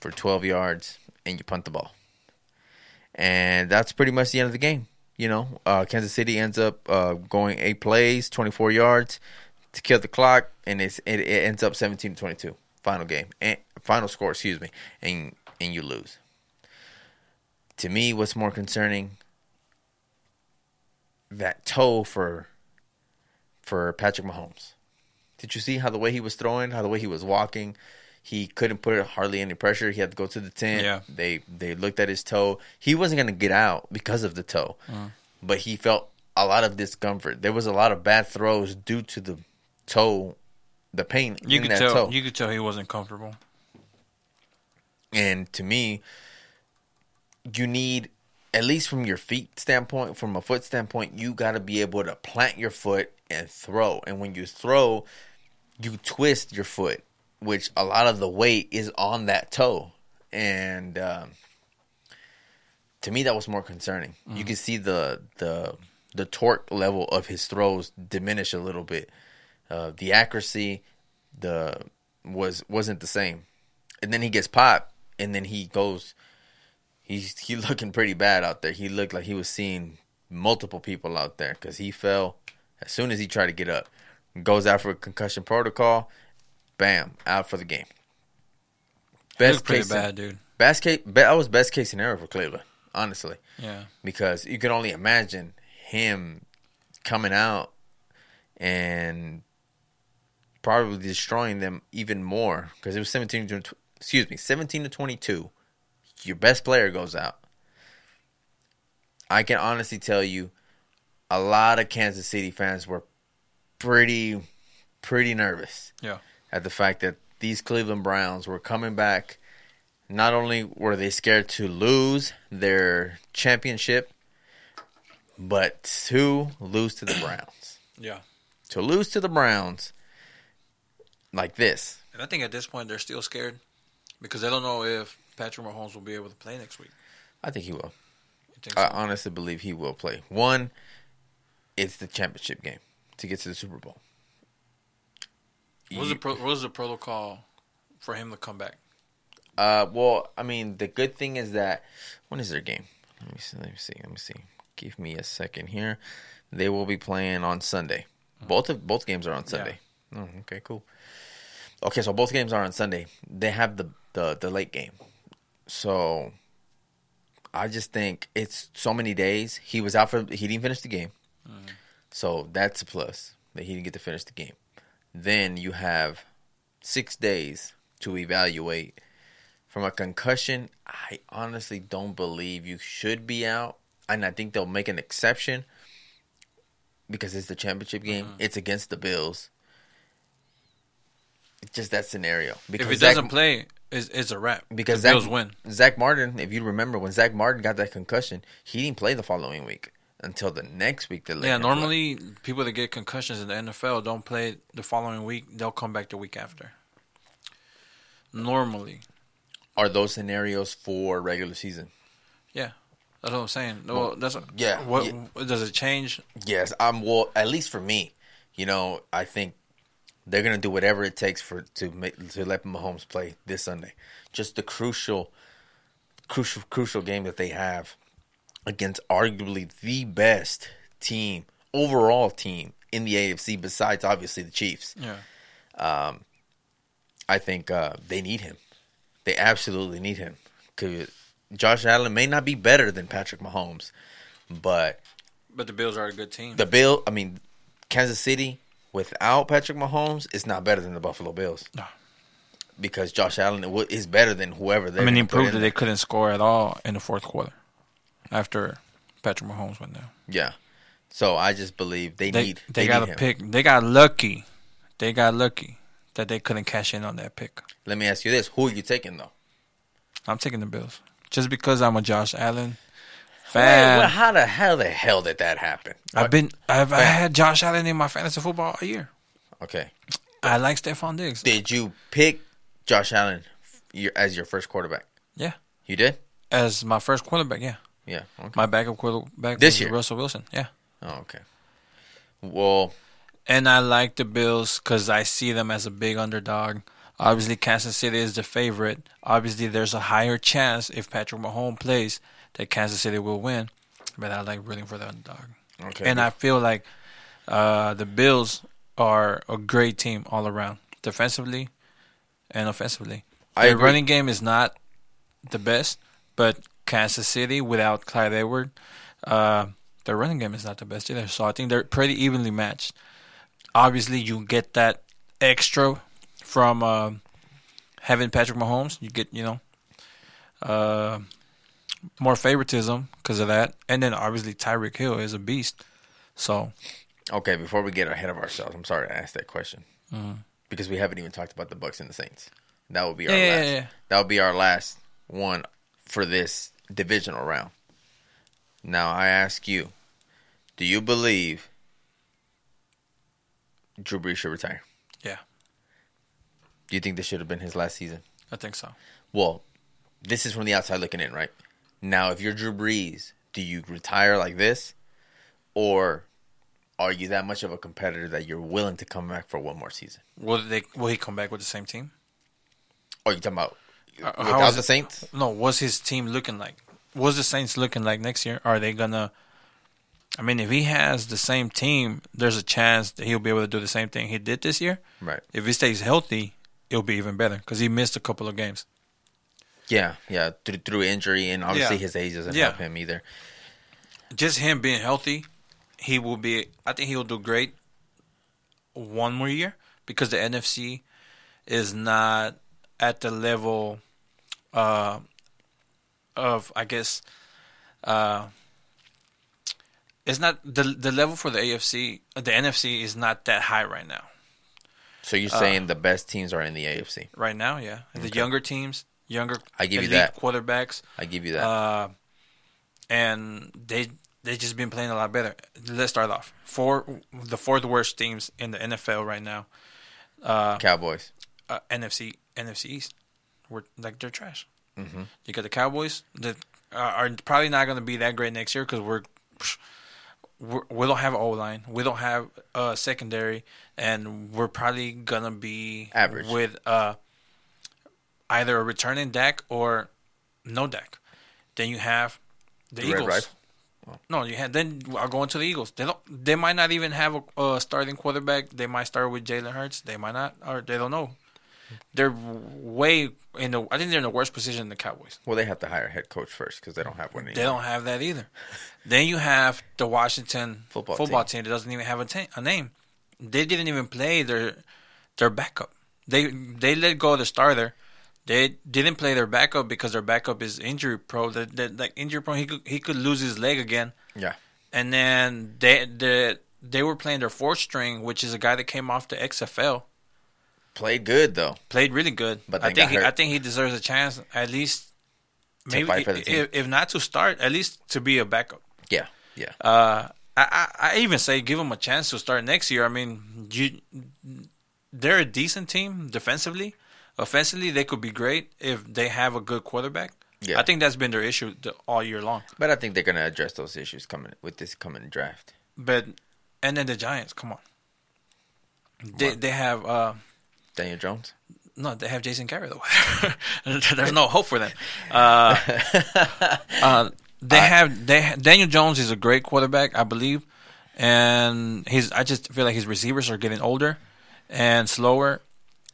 for 12 yards and you punt the ball. And that's pretty much the end of the game. You know, uh, Kansas City ends up uh, going eight plays, 24 yards to kill the clock, and it's, it, it ends up 17 to 22. Final game, and final score, excuse me, and and you lose. To me, what's more concerning that toe for for Patrick Mahomes. Did you see how the way he was throwing, how the way he was walking? He couldn't put hardly any pressure. He had to go to the tent. Yeah. They they looked at his toe. He wasn't going to get out because of the toe, uh-huh. but he felt a lot of discomfort. There was a lot of bad throws due to the toe, the pain You in could that tell. toe. You could tell he wasn't comfortable. And to me, you need, at least from your feet standpoint, from a foot standpoint, you got to be able to plant your foot and throw. And when you throw, you twist your foot, which a lot of the weight is on that toe. And um, to me, that was more concerning. You can see the the the torque level of his throws diminish a little bit. Uh, the accuracy, the was wasn't the same. And then he gets popped, and then he goes. He's he looking pretty bad out there. He looked like he was seeing multiple people out there because he fell as soon as he tried to get up. Goes out for a concussion protocol. Bam, out for the game. Best pretty case, bad, dude. best case, that was best case scenario for Cleveland, honestly Yeah. because you can only imagine him coming out and probably destroying them even more because it was 17 to excuse me 17 to 22 your best player goes out i can honestly tell you a lot of kansas city fans were pretty pretty nervous Yeah. at the fact that these Cleveland Browns were coming back. Not only were they scared to lose their championship, but to lose to the Browns. Yeah. To lose to the Browns like this. And I think at this point they're still scared because they don't know if Patrick Mahomes will be able to play next week. I think he will. Think I honestly believe he will play. One, it's the championship game to get to the Super Bowl. what, was the pro- what was the protocol for him to come back? Uh, well, I mean, the good thing is that when is their game? Let me see. Let me see. Let me see. Give me a second here. They will be playing on Sunday. Both of both games are on Sunday. Oh, okay, cool. Okay, so both games are on Sunday. They have the the the late game. So I just think it's so many days. He was out for he didn't finish the game. So that's a plus that he didn't get to finish the game. Then you have six days to evaluate. From a concussion, I honestly don't believe you should be out. And I think they'll make an exception because it's the championship game. Mm-hmm. It's against the Bills. just that scenario. Because If he Zach- doesn't play, it's, it's a wrap. because the Zach, Bills win. Zach Martin, if you remember when Zach Martin got that concussion, he didn't play the following week until the next week. They let Yeah, him play. normally people that get concussions in the NFL don't play the following week. They'll come back the week after. Normally, are those scenarios for regular season? Yeah. That's what I'm saying. No, that's yeah, What yeah. does it change? Yes, I'm. Well, at least for me, you know, I think they're gonna do whatever it takes for to make to let Mahomes play this Sunday. Just the crucial, crucial, crucial game that they have against arguably the best team overall team in the AFC, besides obviously the Chiefs. Yeah, I think uh, they need him. They absolutely need him. Cause Josh Allen may not be better than Patrick Mahomes, but but the Bills are a good team. the Bill, I mean, Kansas City without Patrick Mahomes is not better than the Buffalo Bills. No. Because Josh Allen is better than whoever they I mean, he proved that they couldn't score at all in the fourth quarter after Patrick Mahomes went down. Yeah. So I just believe they, They need they, they, got a pick. They got lucky. They got lucky that they couldn't cash in on that pick. Let me ask you this: Who are you taking though? I'm taking the Bills just because I'm a Josh Allen Wait, fan. well, how the hell the hell did that happen? I've been I've I had Josh Allen in my fantasy football all year. Okay. I like Stefon Diggs. Did you pick Josh Allen as your first quarterback? Yeah. You did. As my first quarterback, yeah. Yeah. Okay. My backup quarterback This year? Russell Wilson, yeah. Oh, okay. Well, And I like the Bills because I see them as a big underdog. Obviously, Kansas City is the favorite. Obviously, there's a higher chance if Patrick Mahomes plays that Kansas City will win. But I like rooting for the underdog. okay. And I feel like uh, the Bills are a great team all around, defensively and offensively. I Their running game is not the best, but Kansas City without Clyde Edward, uh, their running game is not the best either. So I think they're pretty evenly matched. Obviously, you get that extra from uh, having Patrick Mahomes. You get, you know, uh, more favoritism because of that. And then obviously Tyreek Hill is a beast. So Okay, before we get ahead of ourselves, I'm sorry to ask that question Mhm. because we haven't even talked about the Bucs and the Saints. That will be our yeah, last. yeah. That will be our last one for this divisional round. Now I ask you, do you believe Drew Brees should retire? Yeah. Do you think this should have been his last season? I think so. Well, this is from the outside looking in, right? Now, if you're Drew Brees, do you retire like this, or are you that much of a competitor that you're willing to come back for one more season? Will they? Will he come back with the same team? Oh, you talking about Uh, without the Saints? No. What's his team looking like? What's the Saints looking like next year? Are they gonna? I mean, if he has the same team, there's a chance that he'll be able to do the same thing he did this year. Right. If he stays healthy, it'll be even better because he missed a couple of games. Yeah, yeah, through, through injury, and obviously Yeah. his age doesn't Yeah. help him either. Just him being healthy, he will be. I think he'll do great. One more year because the NFC is not at the level uh, of, I guess, uh, it's not the the level for the AFC. The NFC is not that high right now. So Uh, you're saying the best teams are in the AFC? Right now, yeah, the younger teams, younger I give you that. quarterbacks. I give you that. Uh, and they they just been playing a lot better. Let's start off four the fourth worst teams in the NFL right now. Uh, Cowboys. uh, NFC NFC East, we're like they're trash. Mhm. You got the Cowboys that are, are probably not going to be that great next year because we're, we're we don't have O line, we don't have a secondary, and we're probably gonna be Average. with uh either a returning Dak or no Dak. Then you have the, The Eagles. Rifle? No, you had then I'll go into the Eagles. They don't. They might not even have a, a starting quarterback. They might start with Jalen Hurts. They might not, or they don't know. They're way in the. I think they're in the worst position than the Cowboys. Well, they have to hire a head coach first because they don't have one. They don't have that either. then you have the Washington Football football, team. that doesn't even have a, ta- a name. They didn't even play their their backup. They they let go of the starter. They didn't play their backup because their backup is injury pro. That that like injury prone, he could he could lose his leg again. Yeah. And then they the they were playing their fourth string, which is a guy that came off the XFL. Played good though. Played really good. But I think he. I think he deserves a chance at least. To Maybe fight for the team. if, if not to start, at least to be a backup. Yeah, yeah. Uh, I, I I even say give him a chance to start next year. I mean, you, they're a decent team defensively. Offensively, they could be great if they have a good quarterback. Yeah. I think that's been their issue the, all year long. But I think they're gonna address those issues coming with this coming draft. But and then the Giants, come on, they What? they have uh, Daniel Jones. no, they have Jason Garrett though. There's no hope for them. Uh, uh, they have they ha- Daniel Jones is a great quarterback, I believe, and he's. I just feel like his receivers are getting older and slower.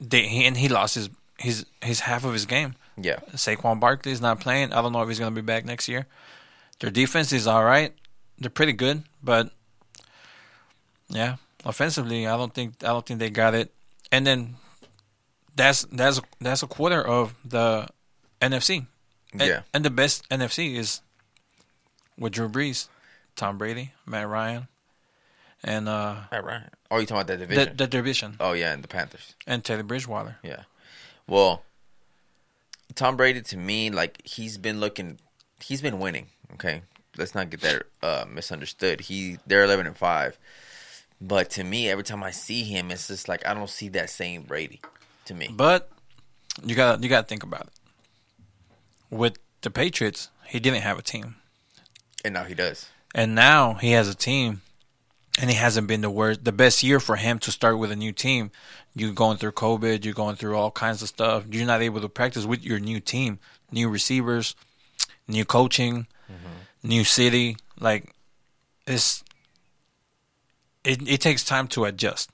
They he, and he lost his his his half of his game. Yeah, Saquon Barkley is not playing. I don't know if he's going to be back next year. Their defense is all right. They're pretty good, but yeah, offensively, I don't think I don't think they got it. And then that's that's that's a quarter of the NFC. And, yeah. and the best NFC is with Drew Brees, Tom Brady, Matt Ryan, and uh, All right. Oh, you talking about that the, division? the division, oh yeah, and the Panthers. and Teddy Bridgewater. Yeah. Well, Tom Brady to me, like he's been looking, he's been winning. Okay, let's not get that uh, misunderstood. He they're eleven and five, but to me, every time I see him, it's just like I don't see that same Brady. To me, But you got you got to think about it. With the Patriots, he didn't have a team, and now he does. and now he has a team, and it hasn't been the worst, the best year for him to start with a new team. You're going through COVID, you're going through all kinds of stuff. You're not able to practice with your new team, new receivers, new coaching, mm-hmm. new city. Like it's it, it takes time to adjust.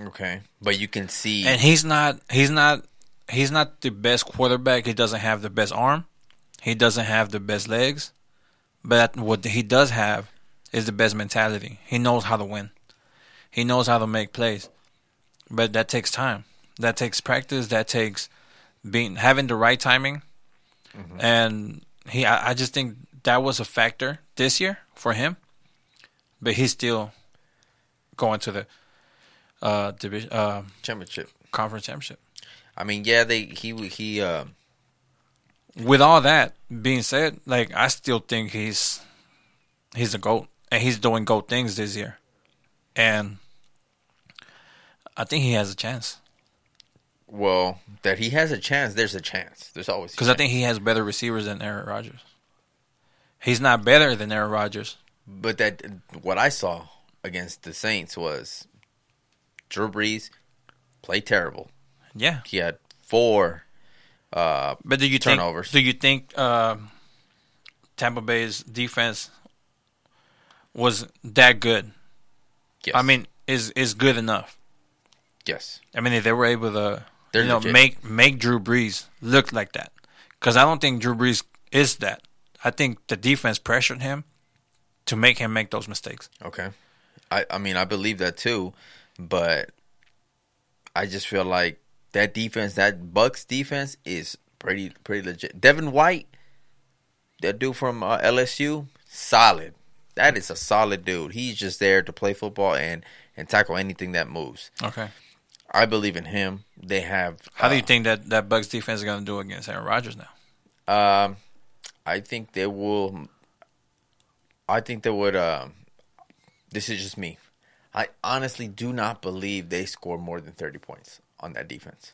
Okay, but you can see. And he's not he's not he's not the best quarterback. He doesn't have the best arm. He doesn't have the best legs. But what he does have is the best mentality. He knows how to win. He knows how to make plays. But that takes time. That takes practice. That takes being having the right timing. Mm-hmm. And he I, I just think that was a factor this year for him. But he's still going to the uh division uh championship. conference championship. I mean, yeah, they he he uh, With all that being said, like I still think he's he's a goat and he's doing goat things this year, and I think he has a chance well that he has a chance. There's a chance. There's always because I think he has better receivers than Aaron Rodgers. He's not better than Aaron Rodgers. But that what I saw against the Saints was Drew Brees played terrible. Yeah, He had four. Uh, but do you Turnovers. think do you think um Tampa Bay's defense was that good? yes. I mean, is is good enough? yes, I mean, if they were able to, They're you know, legit. make make Drew Brees look like that, because I don't think Drew Brees is that. I think the defense pressured him to make him make those mistakes. okay. I I mean I believe that too, but I just feel like that defense, that Bucs defense, is pretty pretty legit. Devin White, that dude from uh, LSU, solid. That is a solid dude. He's just there to play football and and tackle anything that moves. Okay. I believe in him. They have. How do you uh, think that that Bucs defense is going to do against Aaron Rodgers now? Um, I think they will. I think they would. Um, this is just me. I honestly do not believe they score more than thirty points on that defense.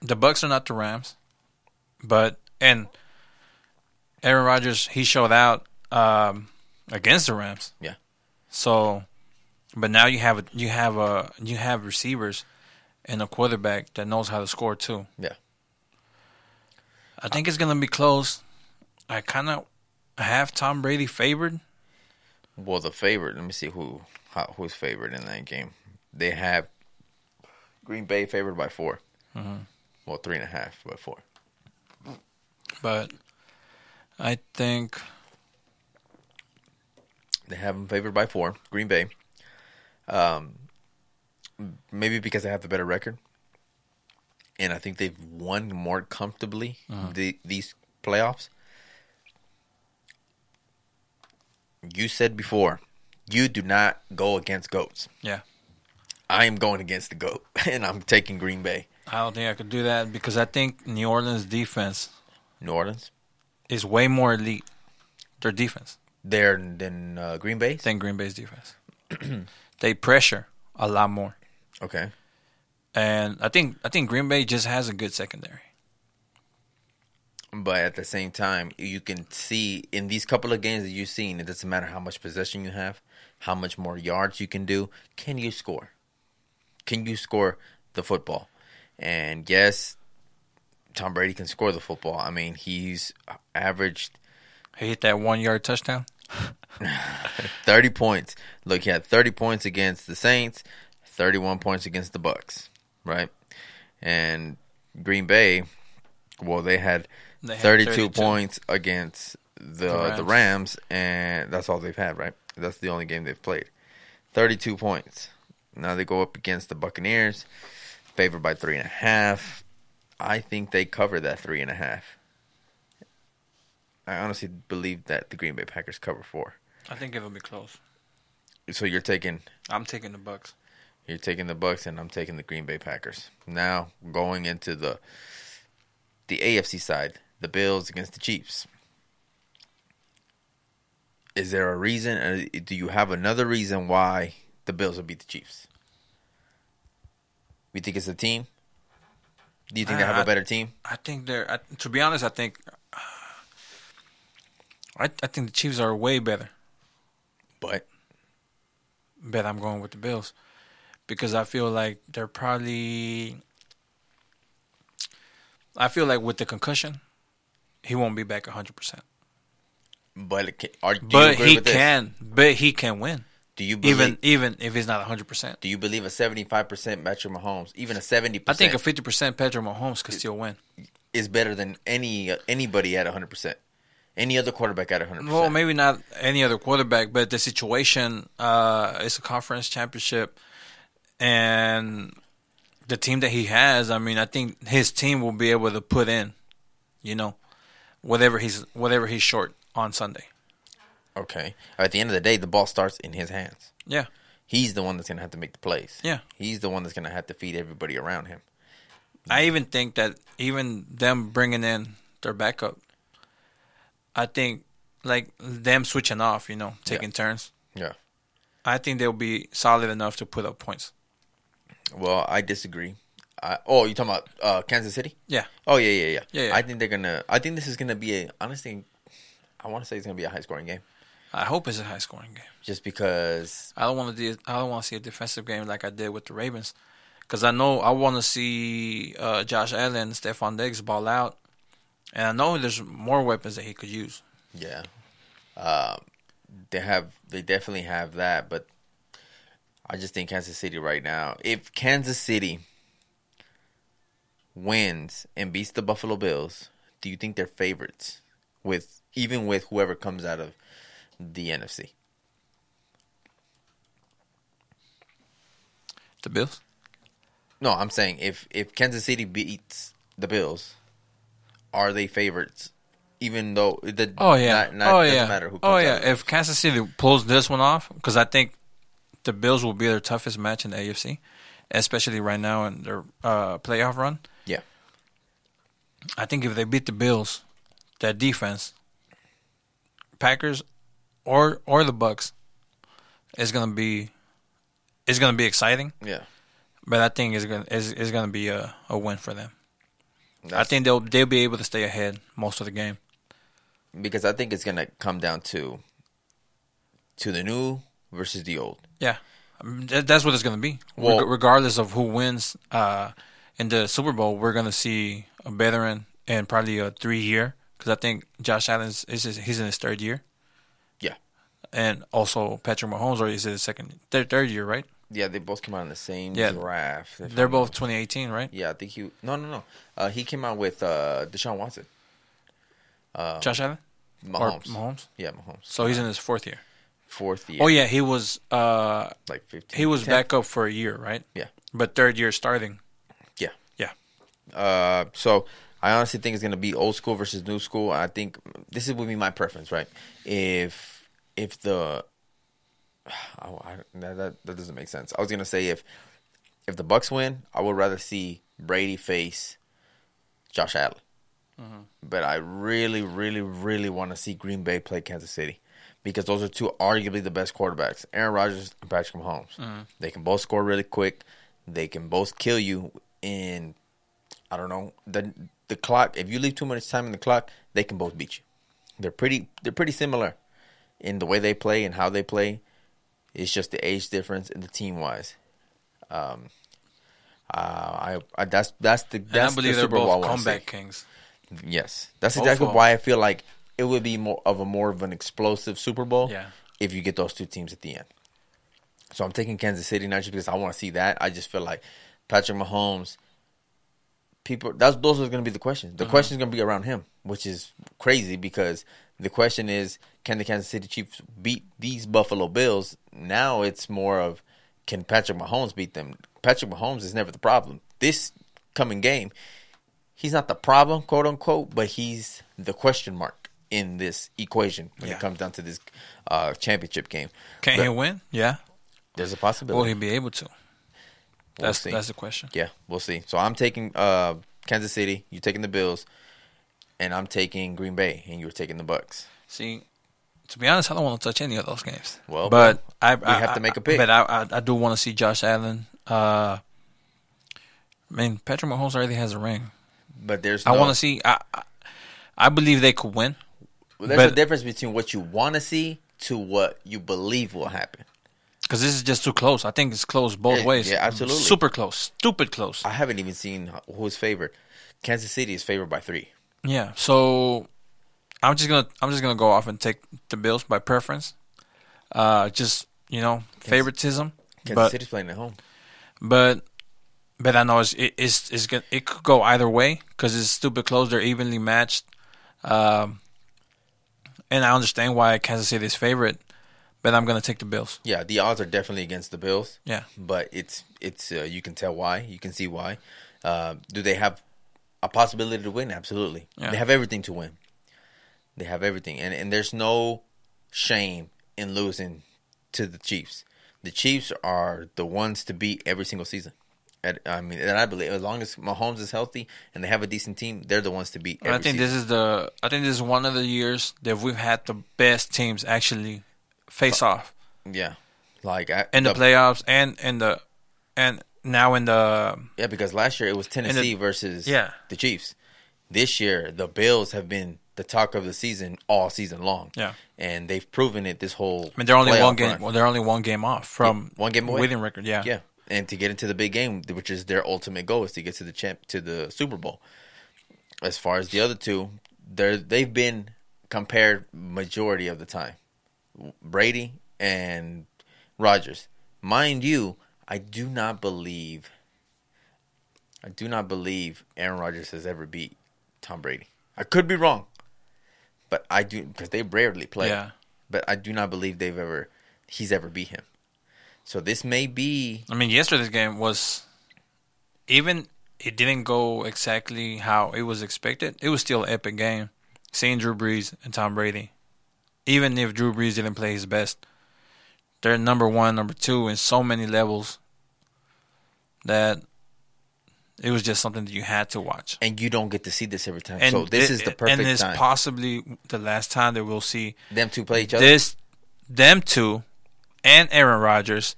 The Bucs are not the Rams, but and Aaron Rodgers he showed out um, against the Rams. Yeah. So, but now you have a, you have a you have receivers and a quarterback that knows how to score too. Yeah. I think it's gonna be close. I kind of have Tom Brady favored. Well, the favorite. Let me see who who's favored in that game. They have Green Bay favored by 4 Well, three and a half by four. But I think They have them favored by four. Green Bay. Um, maybe because they have the better record, and I think they've won more comfortably the, these playoffs. You said before, you do not go against goats. Yeah. I am going against the goat, and I'm taking Green Bay. I don't think I could do that because I think New Orleans defense New Orleans, is way more elite. Their defense there than uh, Green Bay. than Green Bay's defense. they pressure a lot more, Okay, and I think I think Green Bay just has a good secondary. but at the same time, you can see in these couple of games that you've seen, it doesn't matter how much possession you have, how much more yards you can do. Can you score? Can you score the football? And yes, Tom Brady can score the football. I mean, he's averaged He hit that one yard touchdown. 30 points. Look, he had 30 points against the Saints, 31 points against the Bucs, right? And Green Bay, well, they had, They had 32, 32. points against the the Rams. Rams. and that's all they've had, right? That's the only game they've played. 32 points. Now they go up against the Buccaneers, favored by three and a half. I think they cover that three and a half. I honestly believe that the Green Bay Packers cover four. I think it'll be close. So you're taking I'm taking the Bucs. you're taking the Bucs and I'm taking the Green Bay Packers. Now going into the the AFC side, the Bills against the Chiefs. Is there a reason? uh, Do you have another reason why the Bills will beat the Chiefs? We think it's a team. Do you think they have I- a better team? I think they're. I, to be honest, I think. I I think the Chiefs are way better. But But I'm going with the Bills because I feel like they're probably. I feel like with the concussion, he won't be back 100. But can, are, do you But he can. But he can win, Do you believe, even even if he's not 100. percent Do you believe a seventy-five percent Patrick Mahomes, even a 70? percent I think a 50 percent Pedro Mahomes could still win. is better than any anybody at hundred percent? Any other quarterback at 100 percent? Well, maybe not any other quarterback, but the situation uh, it's a conference championship, and the team that he has. I mean, I think his team will be able to put in, you know, whatever he's whatever he's short on Sunday. Okay. At the end of the day, the ball starts in his hands. Yeah. He's the one that's gonna have to make the plays. Yeah. He's the one that's gonna have to feed everybody around him. I even think that even them bringing in their backup, I think like them switching off, you know, taking turns. Yeah. I think they'll be solid enough to put up points. Well, I disagree. I, oh, you talking about uh, Kansas City? Yeah. Oh yeah, yeah, yeah, Yeah, yeah. I think they're gonna. I think this is gonna be a. Honestly, I want to say it's gonna be a high scoring game, I hope it's a high scoring game. just because. I don't want to do. I don't want to see a defensive game like I did with the Ravens, because I know I want to see uh, Josh Allen, Stefon Diggs ball out, and I know there's more weapons that he could use. Yeah. Um, they have. They definitely have that, but I just think Kansas City right now. If Kansas City wins and beats the Buffalo Bills, do you think they're favorites with even with whoever comes out of the NFC? The Bills. No, I'm saying if if Kansas City beats the Bills, are they favorites? Even though the Oh yeah. not, not, oh yeah. oh yeah. out. If Kansas City pulls this one off, because I think the Bills will be their toughest match in the AFC, especially right now in their uh, playoff run. Yeah. I think if they beat the Bills, that defense, Packers, or or the Bucs, is gonna be, is gonna be exciting. yeah, But I think it's gonna is is gonna be a, a win for them. I think they'll they'll be able to stay ahead most of the game. because I think it's gonna come down to to the new versus the old. Yeah, I mean, that, that's what it's gonna be. Well- Reg- regardless of who wins uh, in the Super Bowl, we're gonna see a veteran and probably a three year because I think Josh Allen is is- he's in his third year. Yeah. and also Patrick Mahomes, or is it his second third third year? Right? Yeah, they both came out in the same Yeah. draft. They're both not- 2018, right? Yeah, I think he. No, no, no. Uh, he came out with uh, Deshaun Watson. Uh, Josh Allen Mahomes. or Mahomes. Yeah, Mahomes. So he's in his fourth year. fourth year. Oh yeah, he was uh like fifteen. he was 10. back up for a year, right? Yeah. But third year starting. Yeah. Yeah. Uh, so I honestly think it's gonna be old school versus new school. I think this is would be my preference, right? If if the oh, I, that, that that doesn't make sense. I was gonna say if if the Bucs win, I would rather see Brady face Josh Allen. Mm-hmm. But I really, really, really want to see Green Bay play Kansas City because those are two arguably the best quarterbacks, Aaron Rodgers and Patrick Mahomes. Mm-hmm. They can both score really quick. They can both kill you in, I don't know, the the clock. If you leave too much time in the clock, they can both beat you. They're pretty. They're pretty similar in the way they play and how they play. It's just the age difference and the team wise. Um, uh, I, I that's that's the And that's I believe the they're Super both comeback kings. Yes, that's Both exactly why I feel like it would be more of a more of an explosive Super Bowl. Yeah. if you get those two teams at the end. So I'm taking Kansas City not just because I want to see that. I just feel like Patrick Mahomes. People, that's those are going to be the questions. The question's going to be around him, which is crazy because the question is, can the Kansas City Chiefs beat these Buffalo Bills? Now it's more of, can Patrick Mahomes beat them? Patrick Mahomes is never the problem. This coming game, he's not the problem, quote unquote, but he's the question mark in this equation when Yeah. it comes down to this uh, championship game. Can But he win? Yeah. There's a possibility. Will he be able to? We'll That's see. that's the question. Yeah, we'll see. So I'm taking uh, Kansas City. You're taking the Bills, and I'm taking Green Bay, and you're taking the Bucs. See, to be honest, I don't want to touch any of those games. Well, but I, we I have to make a pick. But I, I, I do want to see Josh Allen. Uh, I mean, Patrick Mahomes already has a ring. But there's I want to see. I, I, I believe they could win. Well, There's but- a difference between what you want to see to what you believe will happen. Because this is just too close. I think it's close both Yeah, ways. yeah, absolutely. Super close. Stupid close. I haven't even seen who's favored. Kansas City is favored by three. Yeah. So I'm just gonna I'm just gonna go off and take the Bills by preference. Uh, just you know favoritism. Kansas but City's playing at home. but but I know it's it, it's, it's gonna, it could go either way because it's stupid close. They're evenly matched. Um, and I understand why Kansas City is favorite, but I'm gonna take the Bills. Yeah, the odds are definitely against the Bills. Yeah. but it's it's uh, you can tell why. You can see why. Uh, do they have a possibility to win? Absolutely. Yeah. They have everything to win. They have everything, and and there's no shame in losing to the Chiefs. The Chiefs are the ones to beat every single season. And, I mean, and I believe as long as Mahomes is healthy and they have a decent team, they're the ones to beat. Every I think season. this is the I think this is one of the years that we've had the best teams actually face off yeah, like I, in the playoffs and in the and now in the Yeah, because last year it was Tennessee versus Yeah. the Chiefs. This year the Bills have been the talk of the season all season long. Yeah. and they've proven it this whole. I mean they're only one game well, they're only one game off from one game away. winning record. Yeah. Yeah, and to get into the big game, which is their ultimate goal, is to get to the champ to the Super Bowl. As far as the other two, they're they've been compared majority of the time, Brady and Rodgers. Mind you, I do not believe. I do not believe Aaron Rodgers has ever beat Tom Brady. I could be wrong, but I do because they rarely play. Yeah. But I do not believe they've ever he's ever beat him. So this may be I mean yesterday's game was even it didn't go exactly how it was expected. It was still an epic game. Seeing Drew Brees and Tom Brady. Even if Drew Brees didn't play his best. They're number one, number two in so many levels that it was just something that you had to watch. and you don't get to see this every time. And so this it- is the perfect and it's time. possibly the last time that we'll see them two play each other. this them two and Aaron Rodgers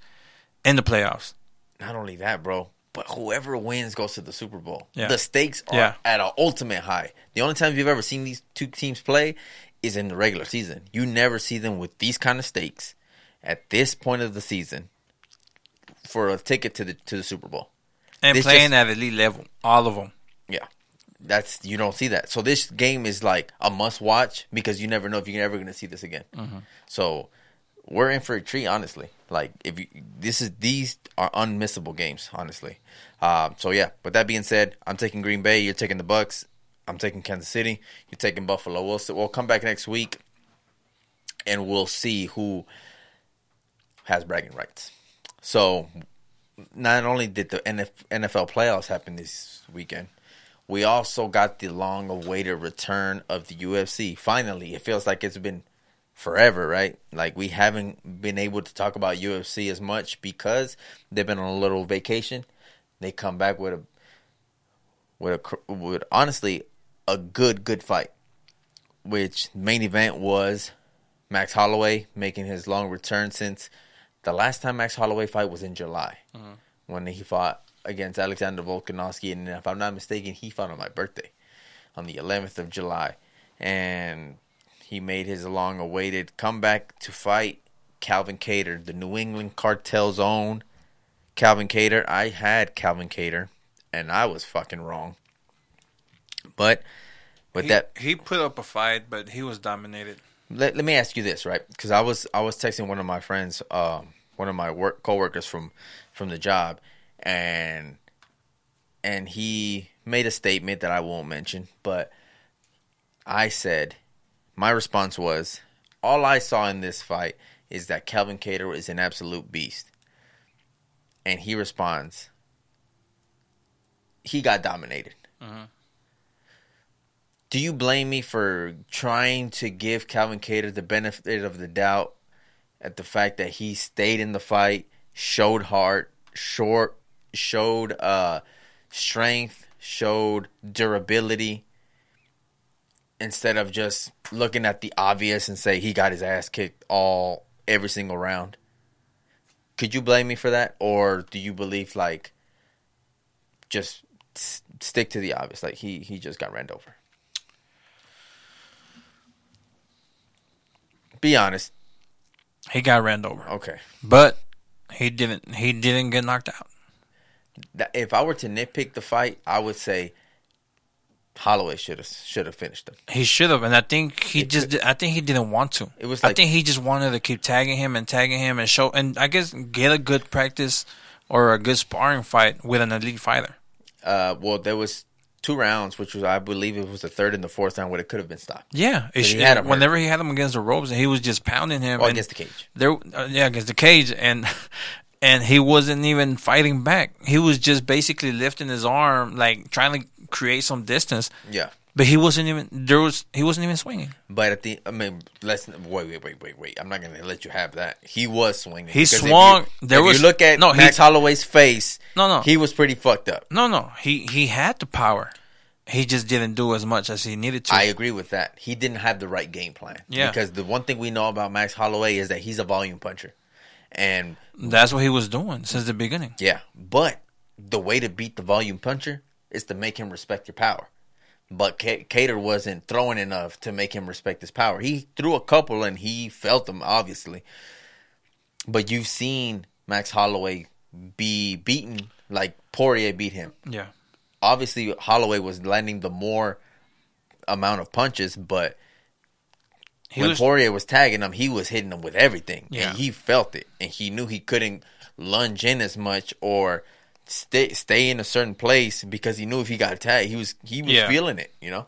in the playoffs. Not only that, bro, but whoever wins goes to the Super Bowl. Yeah. The stakes are Yeah. at an ultimate high. The only times you've ever seen these two teams play is in the regular season. You never see them with these kind of stakes at this point of the season for a ticket to the to the Super Bowl. And This playing just- at elite level, all of them. Yeah. That's you don't see that. So this game is like a must watch because you never know if you're ever going to see this again. So we're in for a treat, honestly. Like if you this is these are unmissable games, honestly. Um, so yeah. With that being said, I'm taking Green Bay. You're taking the Bucks. I'm taking Kansas City. You're taking Buffalo. We'll we'll come back next week, and we'll see who has bragging rights. So not only did the NFL playoffs happen this weekend, we also got the long awaited return of the UFC. Finally, it feels like it's been forever, right? Like we haven't been able to talk about UFC as much because they've been on a little vacation. They come back with a with a with honestly a good good fight. Which main event was Max Holloway making his long return since the last time Max Holloway fight was in July mm-hmm. when he fought against Alexander Volkanovski, and if I'm not mistaken, he fought on my birthday on the 11th of July, and he made his long-awaited comeback to fight Calvin Kattar, the New England Cartel's own Calvin Kattar. I had Calvin Kattar, and I was fucking wrong. But with He, that, he put up a fight, but he was dominated. let, let me ask you this, right? Because I was I was texting one of my friends, um, one of my work coworkers from from the job, and and he made a statement that I won't mention, but I said my response was all I saw in this fight is that Calvin Kattar is an absolute beast, and he responds, he got dominated. Do you blame me for trying to give Calvin Kattar the benefit of the doubt at the fact that he stayed in the fight, showed heart, short, showed uh, strength, showed durability, instead of just looking at the obvious and say he got his ass kicked all every single round? Could you blame me for that, or do you believe like just stick to the obvious, like he he just got ran over? Be honest. He got ran over, Okay. but he didn't. He didn't get knocked out. If I were to nitpick the fight, I would say Holloway should have should have finished him. He should have, and I think he It just. could- I think he didn't want to. It was I think he just wanted to keep tagging him and tagging him and show, and I guess get a good practice or a good sparring fight with an elite fighter. Uh, well, there was two rounds, which was I believe it was the third and the fourth round where it could have been stopped. Yeah, it he had him hurt. whenever he had him against the ropes, and he was just pounding him. And against the cage. there, uh, yeah, against the cage, and and he wasn't even fighting back. He was just basically lifting his arm, like trying to create some distance. Yeah. But he wasn't even there was he wasn't even swinging. But at the I mean, let's wait, wait, wait, wait, wait. I'm not gonna let you have that. He was swinging. He Because if swung- You, there if was- you look at no, he- Max Holloway's face. No, no. he was pretty fucked up. No, no, he he had the power. He just didn't do as much as he needed to. I agree with that. He didn't have the right game plan. Yeah. Because the one thing we know about Max Holloway is that he's a volume puncher, and That's what he was doing since the beginning. Yeah, but the way to beat the volume puncher is to make him respect your power. But Ca- Kattar wasn't throwing enough to make him respect his power. He threw a couple and he felt them, obviously. But you've seen Max Holloway be beaten like Poirier beat him. Yeah. Obviously, Holloway was landing the more amount of punches, but He when was Poirier was tagging him, he was hitting him with everything, Yeah. and he felt it, and he knew he couldn't lunge in as much or stay stay in a certain place because he knew if he got tagged, he was he was Yeah. feeling it, you know.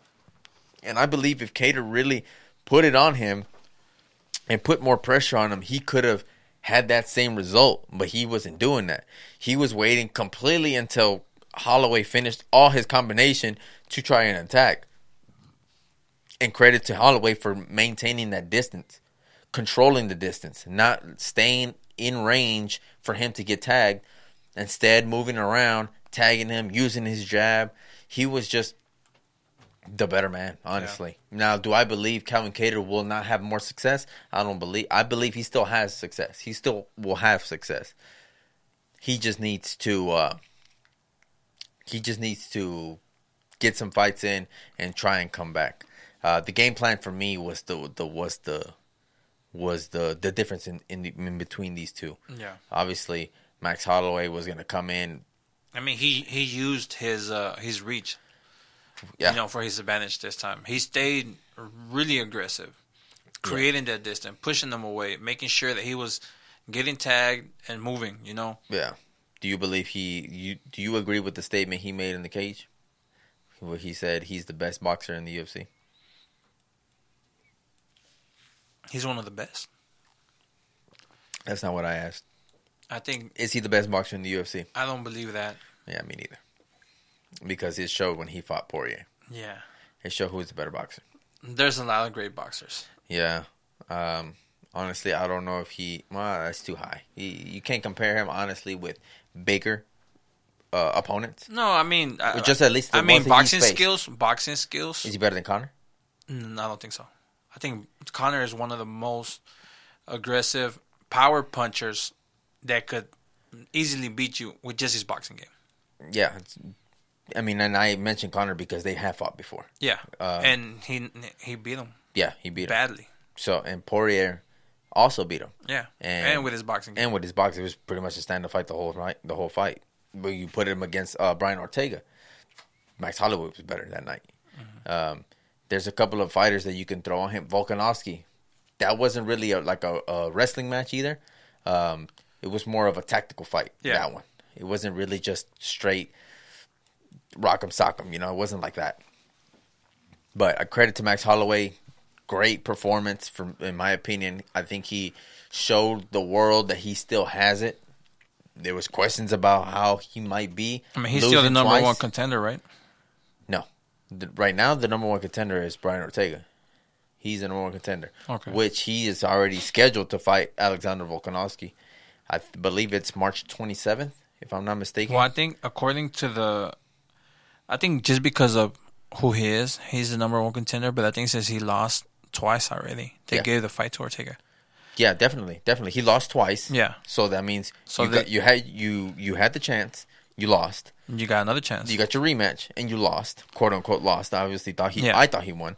And I believe if Kattar really put it on him and put more pressure on him, he could have had that same result, but he wasn't doing that. He was waiting completely until Holloway finished all his combination to try and attack. And credit to Holloway for maintaining that distance, controlling the distance, not staying in range for him to get tagged. Instead, moving around, tagging him, using his jab. He was just the better man, honestly. Now, do I believe Calvin Kattar will not have more success? I don't believe. I believe he still has success. He still will have success. He just needs to. Uh, he just needs to get some fights in and try and come back. Uh, the game plan for me was the the was the was the the difference in in, the, in between these two. Yeah. Obviously, Max Holloway was going to come in. I mean, he he used his uh his reach, Yeah, you know, for his advantage this time. He stayed really aggressive, creating that distance, pushing them away, making sure that he was getting tagged and moving. You know, Yeah. Do you believe he? You do you agree with the statement he made in the cage, where he said he's the best boxer in the UFC? he's one of the best. That's not what I asked. I think Is he the best boxer in the UFC? I don't believe that. Yeah, me neither. Because it showed when he fought Poirier. Yeah, It showed who's the better boxer. there's a lot of great boxers. Yeah. Um, honestly, I don't know if he. Well, that's too high. He, you can't compare him honestly with Baker. uh, opponents? No, I mean, I, just at least the I mean, boxing skills. Boxing skills. Is he better than Conor? Mm, I don't think so. I think Conor is one of the most aggressive power punchers that could easily beat you with just his boxing game. Yeah. I mean, and I mentioned Conor because they have fought before. Yeah, Uh, and he he beat him Yeah, he beat him. badly. So and Poirier also beat him. Yeah, And- and, with his boxing game. And with his boxing, it was pretty much a stand-up fight the whole right, the whole fight. But you put him against uh, Brian Ortega, Max Holloway was better that night. Um, there's a couple of fighters that you can throw on him. Volkanovski, that wasn't really a, like a, a wrestling match either. Um, it was more of a tactical fight. Yeah. That one. It wasn't really just straight rock 'em sock 'em. You know, it wasn't like that. But a credit to Max Holloway, great performance. From in my opinion, I think he showed the world that he still has it. There was questions about how he might be. I mean, he's still the number twice. one contender, right? No, The- right now the number one contender is Brian Ortega. He's the number one contender, Okay. which he is already scheduled to fight Alexander Volkanovski. I believe it's March 27th, if I'm not mistaken. Well, I think according to the, I think just because of who he is, he's the number one contender. But I think since he lost twice already, they Yeah. gave the fight to Ortega. Yeah, definitely, definitely. He lost twice. Yeah. So that means So you, they- got, you had you you had the chance, you lost. You got another chance. You got your rematch and you lost, quote unquote lost. I obviously thought he, Yeah. I thought he won.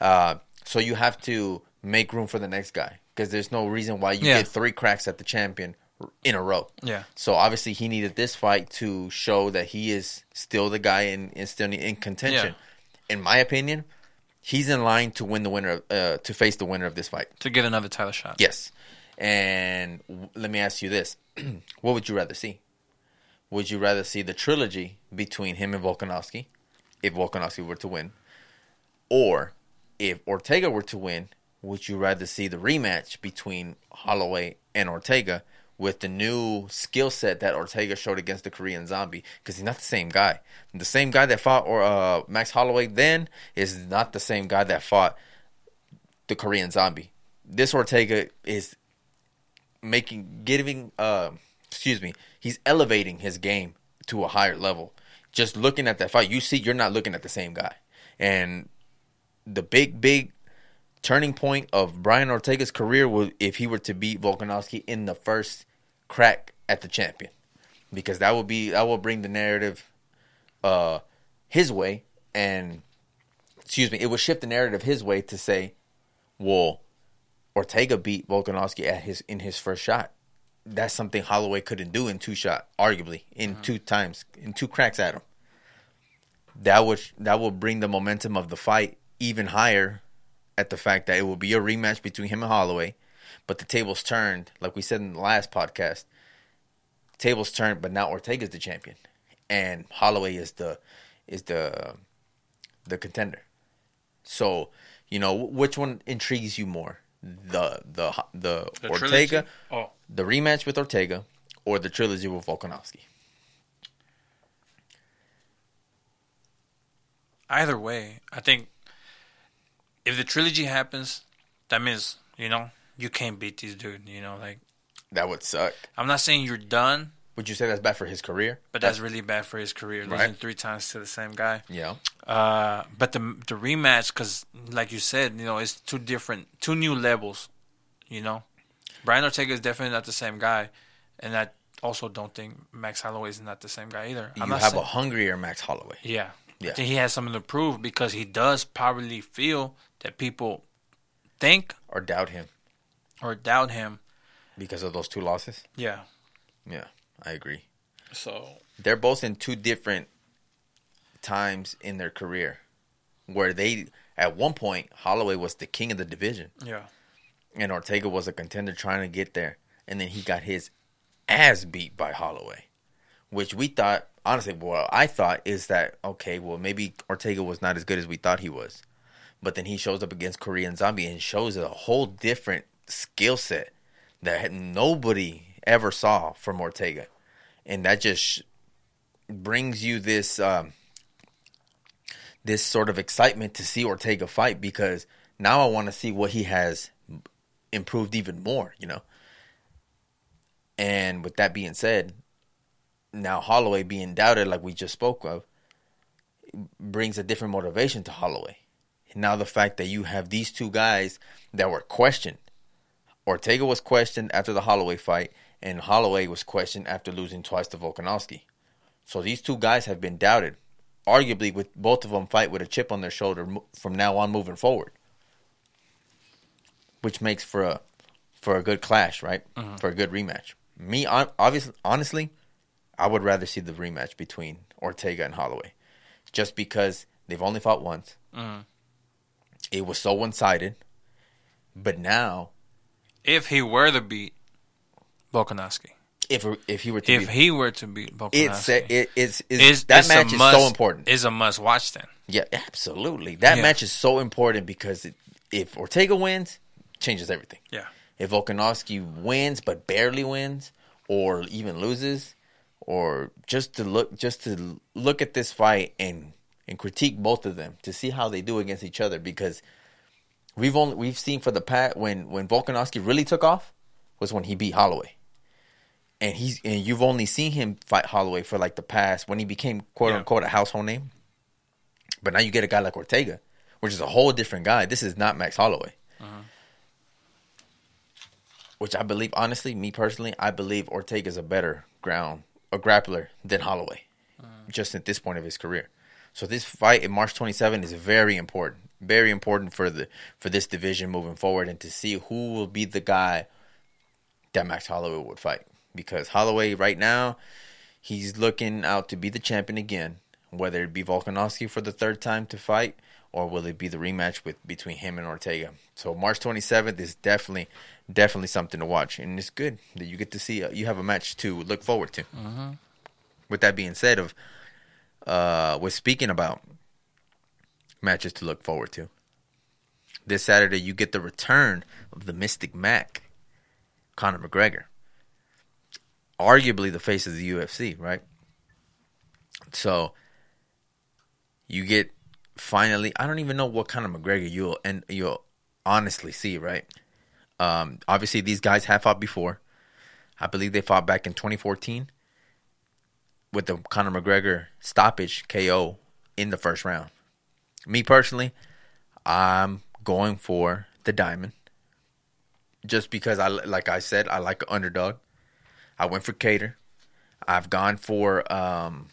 Uh, so you have to make room for the next guy because there's no reason why you Yeah. get three cracks at the champion in a row. Yeah. So obviously he needed this fight to show that he is still the guy and still in contention. In my opinion, he's in line to win the winner, of, uh, to face the winner of this fight. to get another title shot. Yes. And w- let me ask you this: What would you rather see? Would you rather see the trilogy between him and Volkanovski, if Volkanovski were to win, or if Ortega were to win? Would you rather see the rematch between Holloway and Ortega with the new skill set that Ortega showed against the Korean Zombie? Because he's not the same guy. The same guy that fought or uh, Max Holloway then is not the same guy that fought the Korean Zombie. This Ortega is making giving uh excuse me he's elevating his game to a higher level just looking at that fight you see you're not looking at the same guy and the big big turning point of Brian Ortega's career was if he were to beat Volkanovski in the first crack at the champion because that would be that will bring the narrative uh his way and excuse me it would shift the narrative his way to say well Ortega beat Volkanovski at his in his first shot. That's something Holloway couldn't do in two shot, arguably in two times, in two cracks at him. That would that will bring the momentum of the fight even higher. At the fact that it will be a rematch between him and Holloway, but the tables turned, like we said in the last podcast. Tables turned, but now Ortega's the champion, and Holloway is the is the the contender. So, you know, which one intrigues you more? The the the, The Ortega. Oh, the rematch with Ortega, or the trilogy with Volkanovski? either way, I think if the trilogy happens, that means you know you can't beat this dude. You know, like That would suck. I'm not saying you're done, Would you say that's bad for his career? but that's really bad for his career. Losing Right. three times to the same guy. Yeah. Uh, but the the rematch, because like you said, you know, it's two different, two new levels. You know, Brian Ortega is definitely not the same guy, and I also don't think Max Holloway is not the same guy either. You I'm not have saying, a hungrier Max Holloway. yeah, Yeah. I think he has something to prove because he does probably feel that people think Or doubt him or doubt him. because of those two losses. Yeah. Yeah, I agree. So They're both in two different times in their career where they at one point Holloway was the king of the division. yeah, and Ortega was a contender trying to get there, and then he got his ass beat by Holloway, which we thought, honestly, well, I thought is that okay, well, maybe Ortega was not as good as we thought he was, but then he shows up against Korean Zombie and shows a whole different skill set that nobody ever saw from Ortega, and that just brings you this um, this sort of excitement to see Ortega fight because now I want to see what he has improved even more, you know. And with that being said, Now Holloway being doubted, like we just spoke of, brings a different motivation to Holloway. Now the fact that you have these two guys that were questioned. Ortega was questioned after the Holloway fight, and Holloway was questioned after losing twice to Volkanovski. So these two guys have been doubted, arguably with both of them fight with a chip on their shoulder from now on moving forward, which makes for a for a good clash, right? Mm-hmm. For a good rematch. Me, obviously, honestly, I would rather see the rematch between Ortega and Holloway, just because they've only fought once. Mm-hmm. It was so one sided, but now, if he were to beat Volkanovski, if if he were to if beat, he were to beat Volkanovski, it's it, it's, it's is, that match is must, so important. Is a must watch then. Yeah, absolutely. That yeah. match is so important because it, if Ortega wins, changes everything. Yeah. If Volkanovski wins but barely wins, or even loses, or just to look just to look at this fight and and critique both of them to see how they do against each other because we've only we've seen for the pat when when Volkanovski really took off was when he beat Holloway. And he's and you've only seen him fight Holloway for like the past when he became quote yeah. unquote a household name. But now you get a guy like Ortega, which is a whole different guy. This is not Max Holloway. Uh-huh. Which I believe, honestly, me personally, I believe Ortega is a better ground a grappler than Holloway, uh-huh. just at this point of his career. So this fight in March 27 is very important, very important for the for this division moving forward, and to see who will be the guy that Max Holloway would fight. Because Holloway right now, he's looking out to be the champion again. Whether it be Volkanovski for the third time to fight, or will it be the rematch with between him and Ortega? So March 27th is definitely definitely something to watch, and it's good that you get to see uh, you have a match to look forward to. Mm-hmm. With that being said, of uh, was speaking about matches to look forward to. This Saturday, you get the return of the Mystic Mac, Conor McGregor. Arguably the face of the UFC, right? So you get finally. I don't even know what kind of McGregor you'll and you'll honestly see, right? Um, obviously, these guys have fought before. I believe they fought back in 2014 with the Conor McGregor stoppage KO in the first round. Me personally, I'm going for the diamond. Just because I like I said, I like an underdog. I went for Kattar. I've gone for um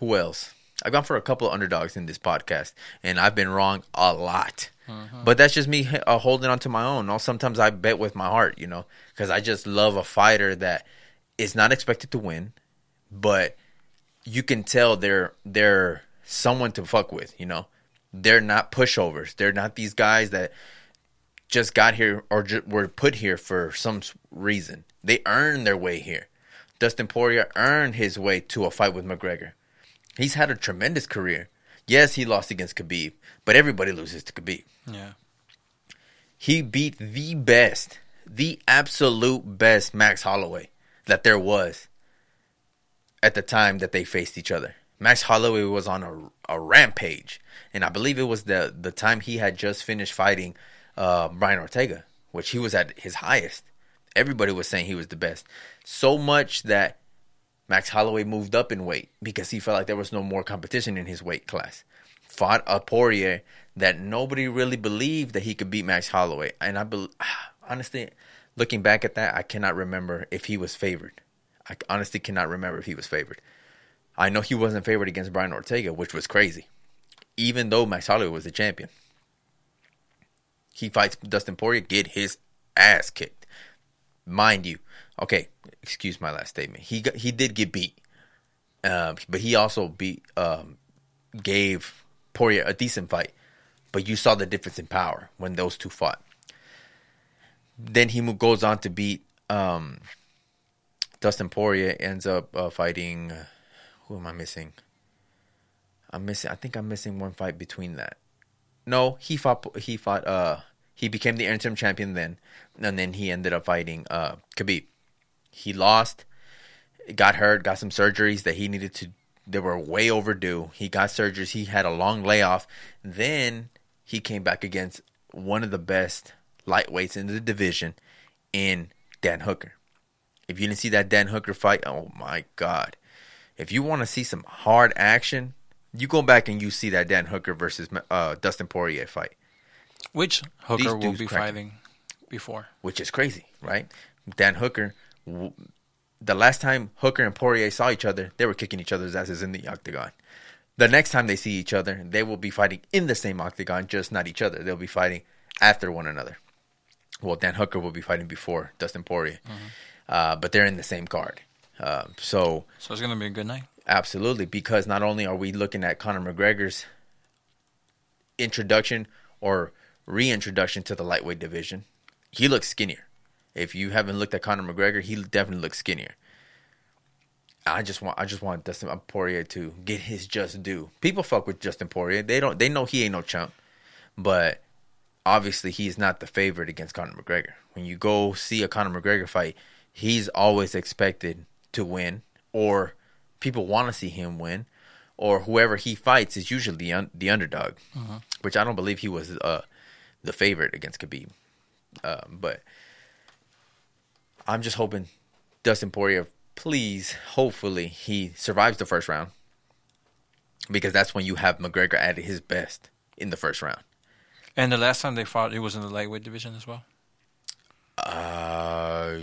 who else? I've gone for a couple of underdogs in this podcast, and I've been wrong a lot. Uh-huh. But that's just me uh, holding on to my own. Or sometimes I bet with my heart, you know, because I just love a fighter that is not expected to win, but you can tell they're they're someone to fuck with. You know, they're not pushovers. They're not these guys that just got here or ju- were put here for some reason. They earned their way here. Dustin Poirier earned his way to a fight with McGregor. He's had a tremendous career. Yes, he lost against Khabib, but everybody loses to Khabib. Yeah. He beat the best, the absolute best Max Holloway that there was at the time that they faced each other. Max Holloway was on a, a rampage, and I believe it was the the time he had just finished fighting uh, Brian Ortega, which he was at his highest. Everybody was saying he was the best, so much that Max Holloway moved up in weight because he felt like there was no more competition in his weight class. Fought a Poirier that nobody really believed that he could beat Max Holloway, and I be- honestly, looking back at that, I cannot remember if he was favored. I honestly cannot remember if he was favored. I know he wasn't favored against Brian Ortega, which was crazy. Even though Max Holloway was the champion. He fights Dustin Poirier, get his ass kicked. Mind you, okay, excuse my last statement. He got, he did get beat, uh, but he also beat um, gave Poirier a decent fight. But you saw the difference in power when those two fought. Then he goes on to beat um, Dustin Poirier ends up uh, fighting. Uh, who am I missing? I'm missing. I think I'm missing one fight between that. No, he fought. He fought. Uh, he became the interim champion then, and then he ended up fighting uh Khabib. He lost, got hurt, got some surgeries that he needed to. They were way overdue. He got surgeries. He had a long layoff. Then he came back against one of the best lightweights in the division in Dan Hooker If you didn't see that Dan Hooker fight, oh my god! If you want to see some hard action, you go back and you see that Dan Hooker versus uh, Dustin Poirier fight, Which Hooker will be fighting before. which is crazy, right? Dan Hooker. The last time Hooker and Poirier saw each other, they were kicking each other's asses in the octagon. The next time they see each other, they will be fighting in the same octagon, just not each other. They'll be fighting after one another. Well, Dan Hooker will be fighting before Dustin Poirier, uh, but they're in the same card. Uh, so So it's gonna be a good night. Absolutely, because not only are we looking at Conor McGregor's introduction or reintroduction to the lightweight division, he looks skinnier. If you haven't looked at Conor McGregor, he definitely looks skinnier. I just want I just want Dustin Poirier to get his just due. People fuck with Dustin Poirier. They don't they know he ain't no chump. But obviously he's not the favorite against Conor McGregor. When you go see a Conor McGregor fight, he's always expected to win or people want to see him win or whoever he fights is usually the, un- the underdog, which I don't believe he was uh, the favorite against Khabib. Um, but I'm just hoping Dustin Poirier, please, hopefully, he survives the first round because that's when you have McGregor at his best in the first round. And the last time they fought, it was in the lightweight division as well. Uh,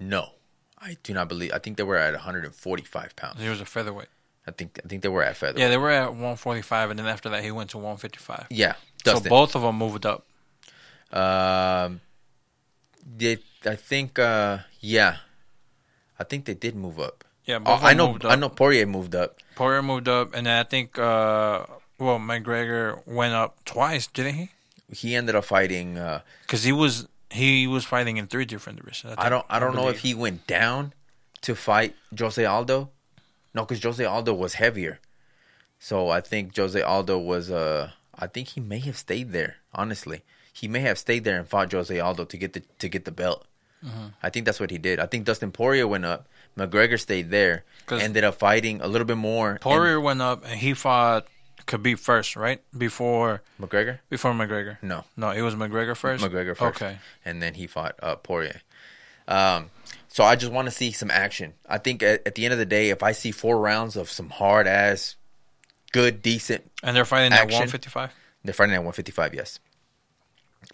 no, I do not believe. I think they were at 145 pounds. He was a featherweight. I think I think they were at feather. Yeah, they were at 145, and then after that, he went to 155. yeah. So both of them moved up. Um, did I think? Uh, yeah, I think they did move up. Yeah, Oh, I know. I know. Poirier moved up. Poirier moved up, and then I think, uh, well, McGregor went up twice, didn't he? He ended up fighting. Uh, Because he was he was fighting in three different divisions. I don't. I don't know if he went down to fight Jose Aldo. No, because Jose Aldo was heavier. So I think Jose Aldo was. Uh, I think he may have stayed there. Honestly, he may have stayed there and fought Jose Aldo to get the to get the belt. Mm-hmm. I think that's what he did. I think Dustin Poirier went up. McGregor stayed there. Ended up fighting a little bit more. and- Poirier went up, and he fought Khabib first, right? Before McGregor. before McGregor. No, No, it was McGregor first. McGregor first. Okay. And then he fought uh, Poirier. Um, so I just want to see some action. I think at, at the end of the day, if I see four rounds of some hard ass, good, decent, And they're fighting at Action. 155. they're fighting at 155. Yes.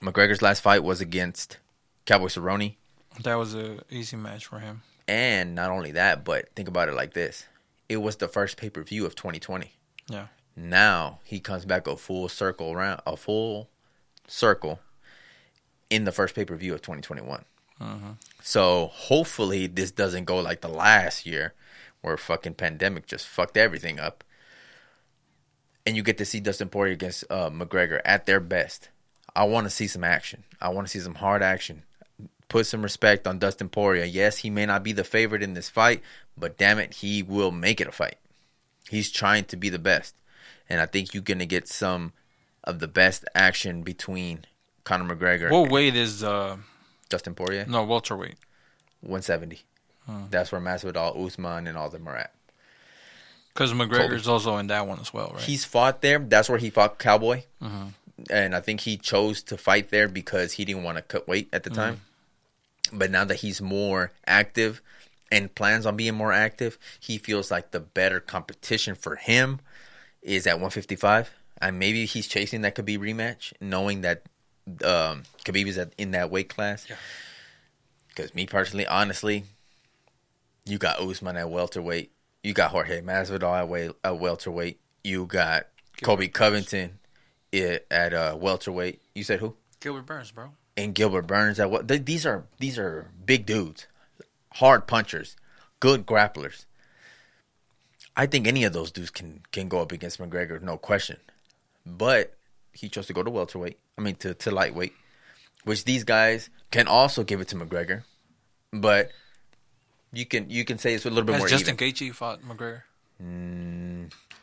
McGregor's last fight was against Cowboy Cerrone, That was a easy match for him. and not only that, but think about it like this: it was the first pay per view of 2020. Yeah. Now he comes back a full circle around, a full circle in the first pay per view of 2021. So hopefully this doesn't go like the last year where fucking pandemic just fucked everything up. And you get to see Dustin Poirier against uh, McGregor at their best. I want to see some action. I want to see some hard action. Put some respect on Dustin Poirier. Yes, he may not be the favorite in this fight, but damn it, he will make it a fight. He's trying to be the best. And I think you're going to get some of the best action between Conor McGregor What weight is uh Dustin Poirier. no welterweight? 170. Hmm. That's where Masvidal, Usman, and all them are at. Because McGregor's also in that one as well, right? He's fought there. That's where he fought Cowboy, mm-hmm. and I think he chose to fight there because he didn't want to cut weight at the mm-hmm. time. But now that he's more active and plans on being more active, he feels like the better competition for him is at 155, and maybe he's chasing that Khabib rematch, knowing that um, Khabib is at, in that weight class. Yeah. Because me personally, honestly, you got Usman at welterweight. You got Jorge Masvidal at, weight, at welterweight. You got Colby Covington i- at uh, welterweight. You said who? Gilbert Burns, bro. And Gilbert Burns at what? These are these are big dudes, hard punchers, good grapplers. I think any of those dudes can can go up against McGregor, no question. But he chose to go to welterweight. I mean to to lightweight, which these guys can also give it to McGregor, but you can you can say it's a little bit more. Has more Justin even. Gaethje fought McGregor?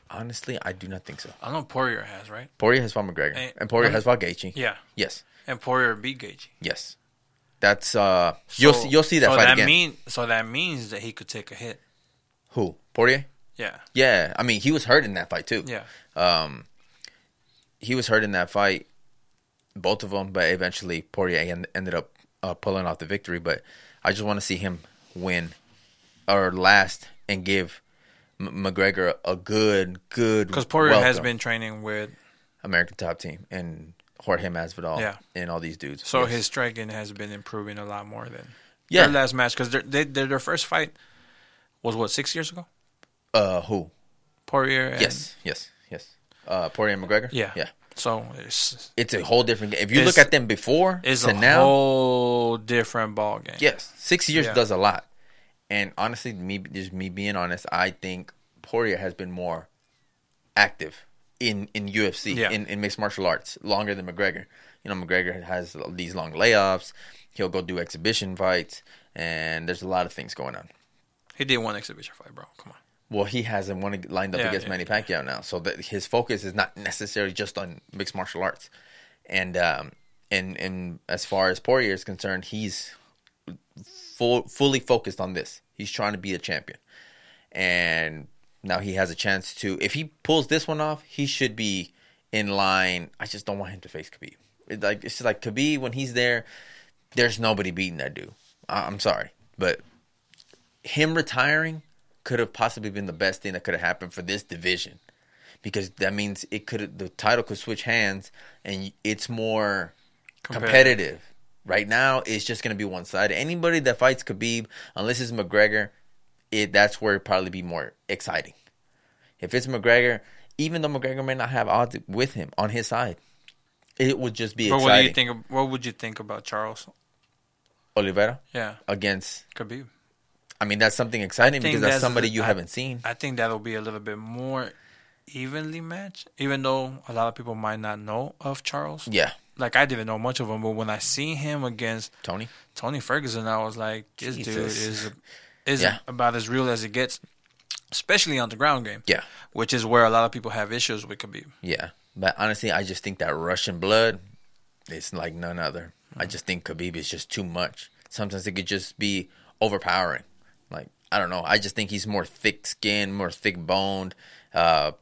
Honestly, I do not think so. I know Poirier has, right? Poirier has fought McGregor, Hey, and Poirier um, has fought Gaethje. Yeah. Yes, And Poirier beat Gaethje. yes. That's uh, you'll see, you'll see that so fight that again. Mean, so that means that he could take a hit. Who Poirier? Yeah. Yeah, I mean he was hurt in that fight too. Yeah. Um, he was hurt in that fight, both of them, but eventually Poirier en- ended up uh, pulling off the victory. But I just want to see him win or last and give M- McGregor a good, good Because Poirier has been training with, American top team and Jorge Masvidal Yeah. and all these dudes. so Yes. his striking has been improving a lot more than yeah. their last match. Because they, their first fight was what six years ago. Uh, who? Poirier. And, Yes, yes, yes. Uh, Poirier and McGregor. Yeah. yeah. So it's It's a whole different game. If you look at them before it's a now, whole different ball game. yes, six years Yeah. does a lot. And honestly, me just me being honest, I think Poirier has been more active in in UFC Yeah. in, in mixed martial arts longer than McGregor. You know, McGregor has these long layoffs. He'll go do exhibition fights, and there's a lot of things going on. He did one exhibition fight, bro. Come on. Well, he hasn't one lined up Yeah, against yeah, Manny Pacquiao now, so that his focus is not necessarily just on mixed martial arts. And um, and and as far as Poirier is concerned, he's full fully focused on this. He's trying to be a champion, and now he has a chance to. If he pulls this one off, he should be in line. I just don't want him to face Khabib. It, like it's like Khabib when he's there. There's nobody beating that dude. I, I'm sorry, but him retiring could have possibly been the best thing that could have happened for this division because that means it could the title could switch hands and it's more competitive. Right now, it's just going to be one sided. Anybody that fights Khabib, unless it's McGregor, it that's where it probably be more exciting. If it's McGregor, even though McGregor may not have odds with him on his side, it would just be But exciting. what do you think? What would you think about Charles? Oliveira Yeah, against. Khabib. I mean, that's something exciting because that's that's- somebody you I- haven't seen. I think that'll be a little bit more evenly matched, even though a lot of people might not know of Charles. Yeah, Like I didn't know much of him, but when I seen him against Tony. Tony Ferguson, I was like, this dude is is Yeah. about as real as it gets, especially on the ground game. Yeah. which is where a lot of people have issues with Khabib. Yeah, but honestly, I just think that Russian blood is like none other. I mm-hmm. just think Khabib is just too much. Sometimes it could just be overpowering. I don't know. I just think he's more thick skinned, more thick boned. Uh,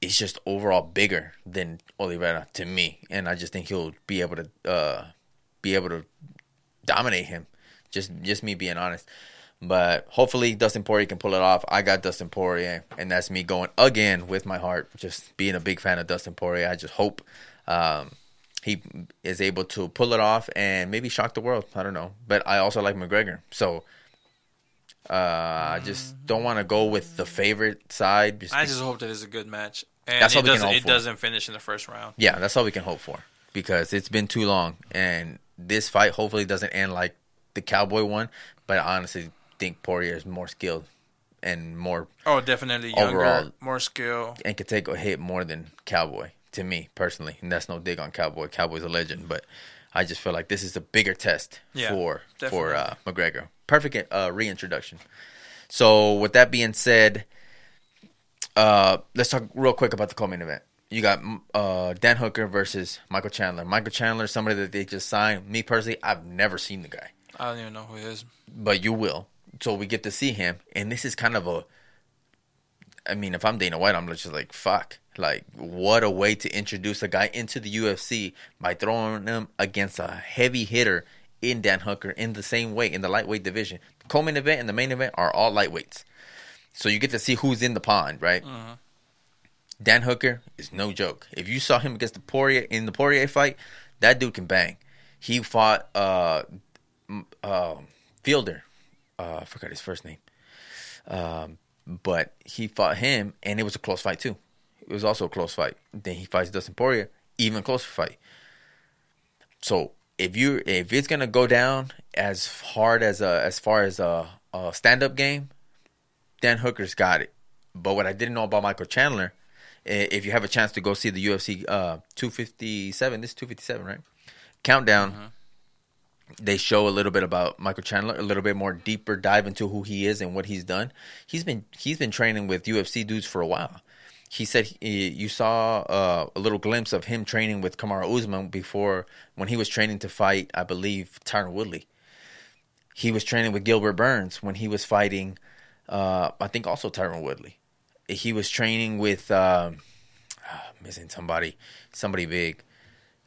he's just overall bigger than Oliveira to me, and I just think he'll be able to uh, be able to dominate him. Just just me being honest. But hopefully Dustin Poirier can pull it off. I got Dustin Poirier, and that's me going again with my heart. Just being a big fan of Dustin Poirier. I just hope um, he is able to pull it off and maybe shock the world. I don't know. But I also like McGregor, so uh, I just don't want to go with the favorite side. Just I just hope that it's a good match, and That's it all we can doesn't hope it for. doesn't finish in the first round. Yeah, that's all we can hope for because it's been too long, and this fight hopefully doesn't end like the Cowboy one. But I honestly think Poirier is more skilled and more Oh, definitely younger, Overall- more skill. and could take a hit more than Cowboy to me personally. And that's no dig on Cowboy. Cowboy's a legend, but I just feel like this is a bigger test Yeah, for for uh, McGregor. Perfect uh, reintroduction. So with that being said, uh, let's talk real quick about the co-main event. You got uh, Dan Hooker versus Michael Chandler. Michael Chandler, somebody that they just signed. Me personally, I've never seen the guy I don't even know who he is. but you will. So we get to see him, and this is kind of a. I mean, if I'm Dana White, I'm just like, fuck. Like, what a way to introduce a guy into the UFC by throwing him against a heavy hitter in Dan Hooker in the same way in the lightweight division. The co-main event and the main event are all lightweights, so you get to see who's in the pond, right? Dan Hooker is no joke. If you saw him against the Poirier in the Poirier fight, that dude can bang. He fought uh, uh, Felder. Uh, I forgot his first name. Um, but he fought him, and it was a close fight too. It was also a close fight. Then he fights Dustin Poirier, even closer fight. So if you if it's gonna go down as hard as a as far as a, a stand up game, Dan Hooker's got it. But what I didn't know about Michael Chandler, if you have a chance to go see the UFC uh, 257, this is 257, right? Countdown. They show a little bit about Michael Chandler, a little bit more deeper dive into who he is and what he's done. He's been he's been training with UFC dudes for a while. He said he, you saw uh, a little glimpse of him training with Kamaru Usman before when he was training to fight, I believe, Tyron Woodley. He was training with Gilbert Burns when he was fighting, uh, I think, also Tyron Woodley. He was training with um, ah, missing somebody, somebody big.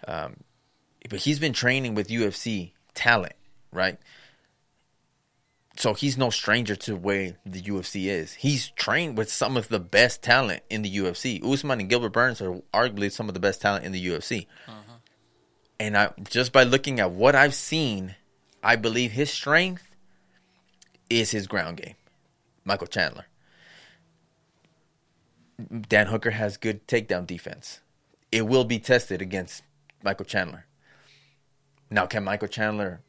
Um, but he's been training with UFC talent, right? So he's no stranger to where the UFC is. He's trained with some of the best talent in the UFC. Usman and Gilbert Burns are arguably some of the best talent in the UFC. Uh-huh. And I just by looking at what I've seen, I believe his strength is his ground game. Michael Chandler. Dan Hooker has good takedown defense. It will be tested against Michael Chandler. Now, can Michael Chandler,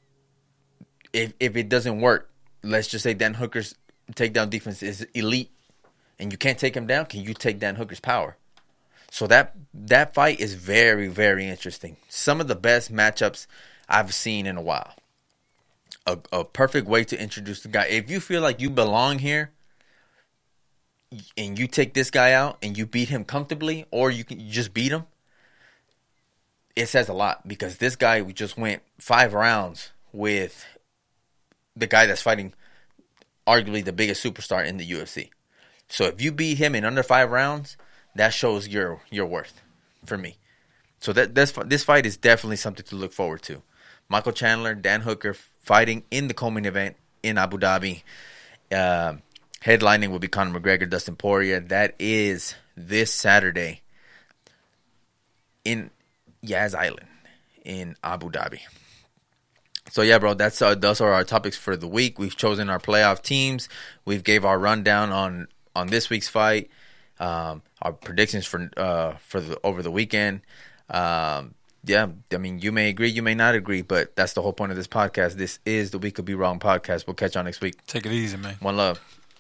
if if it doesn't work, let's just say Dan Hooker's takedown defense is elite, and you can't take him down, can you take Dan Hooker's power? So that that fight is very very interesting. Some of the best matchups I've seen in a while. A, a perfect way to introduce the guy. If you feel like you belong here, and you take this guy out and you beat him comfortably, or you can you just beat him, it says a lot because this guy we just went five rounds with the guy that's fighting arguably the biggest superstar in the UFC. So if you beat him in under five rounds, that shows your your worth for me. So that this this fight is definitely something to look forward to. Michael Chandler, Dan Hooker fighting in the co-main event in Abu Dhabi. Uh, headlining will be Conor McGregor, Dustin Poirier. That is this Saturday in Yas Island in Abu Dhabi. So yeah, bro, that's uh, those are our topics for the week. We've chosen our playoff teams. We've gave our rundown on on this week's fight. Um, our predictions for uh, for the over the weekend. Um, yeah, I mean, you may agree, you may not agree, but that's the whole point of this podcast. This is the We Could Be Wrong podcast. We'll catch on next week. Take it easy, man. One love.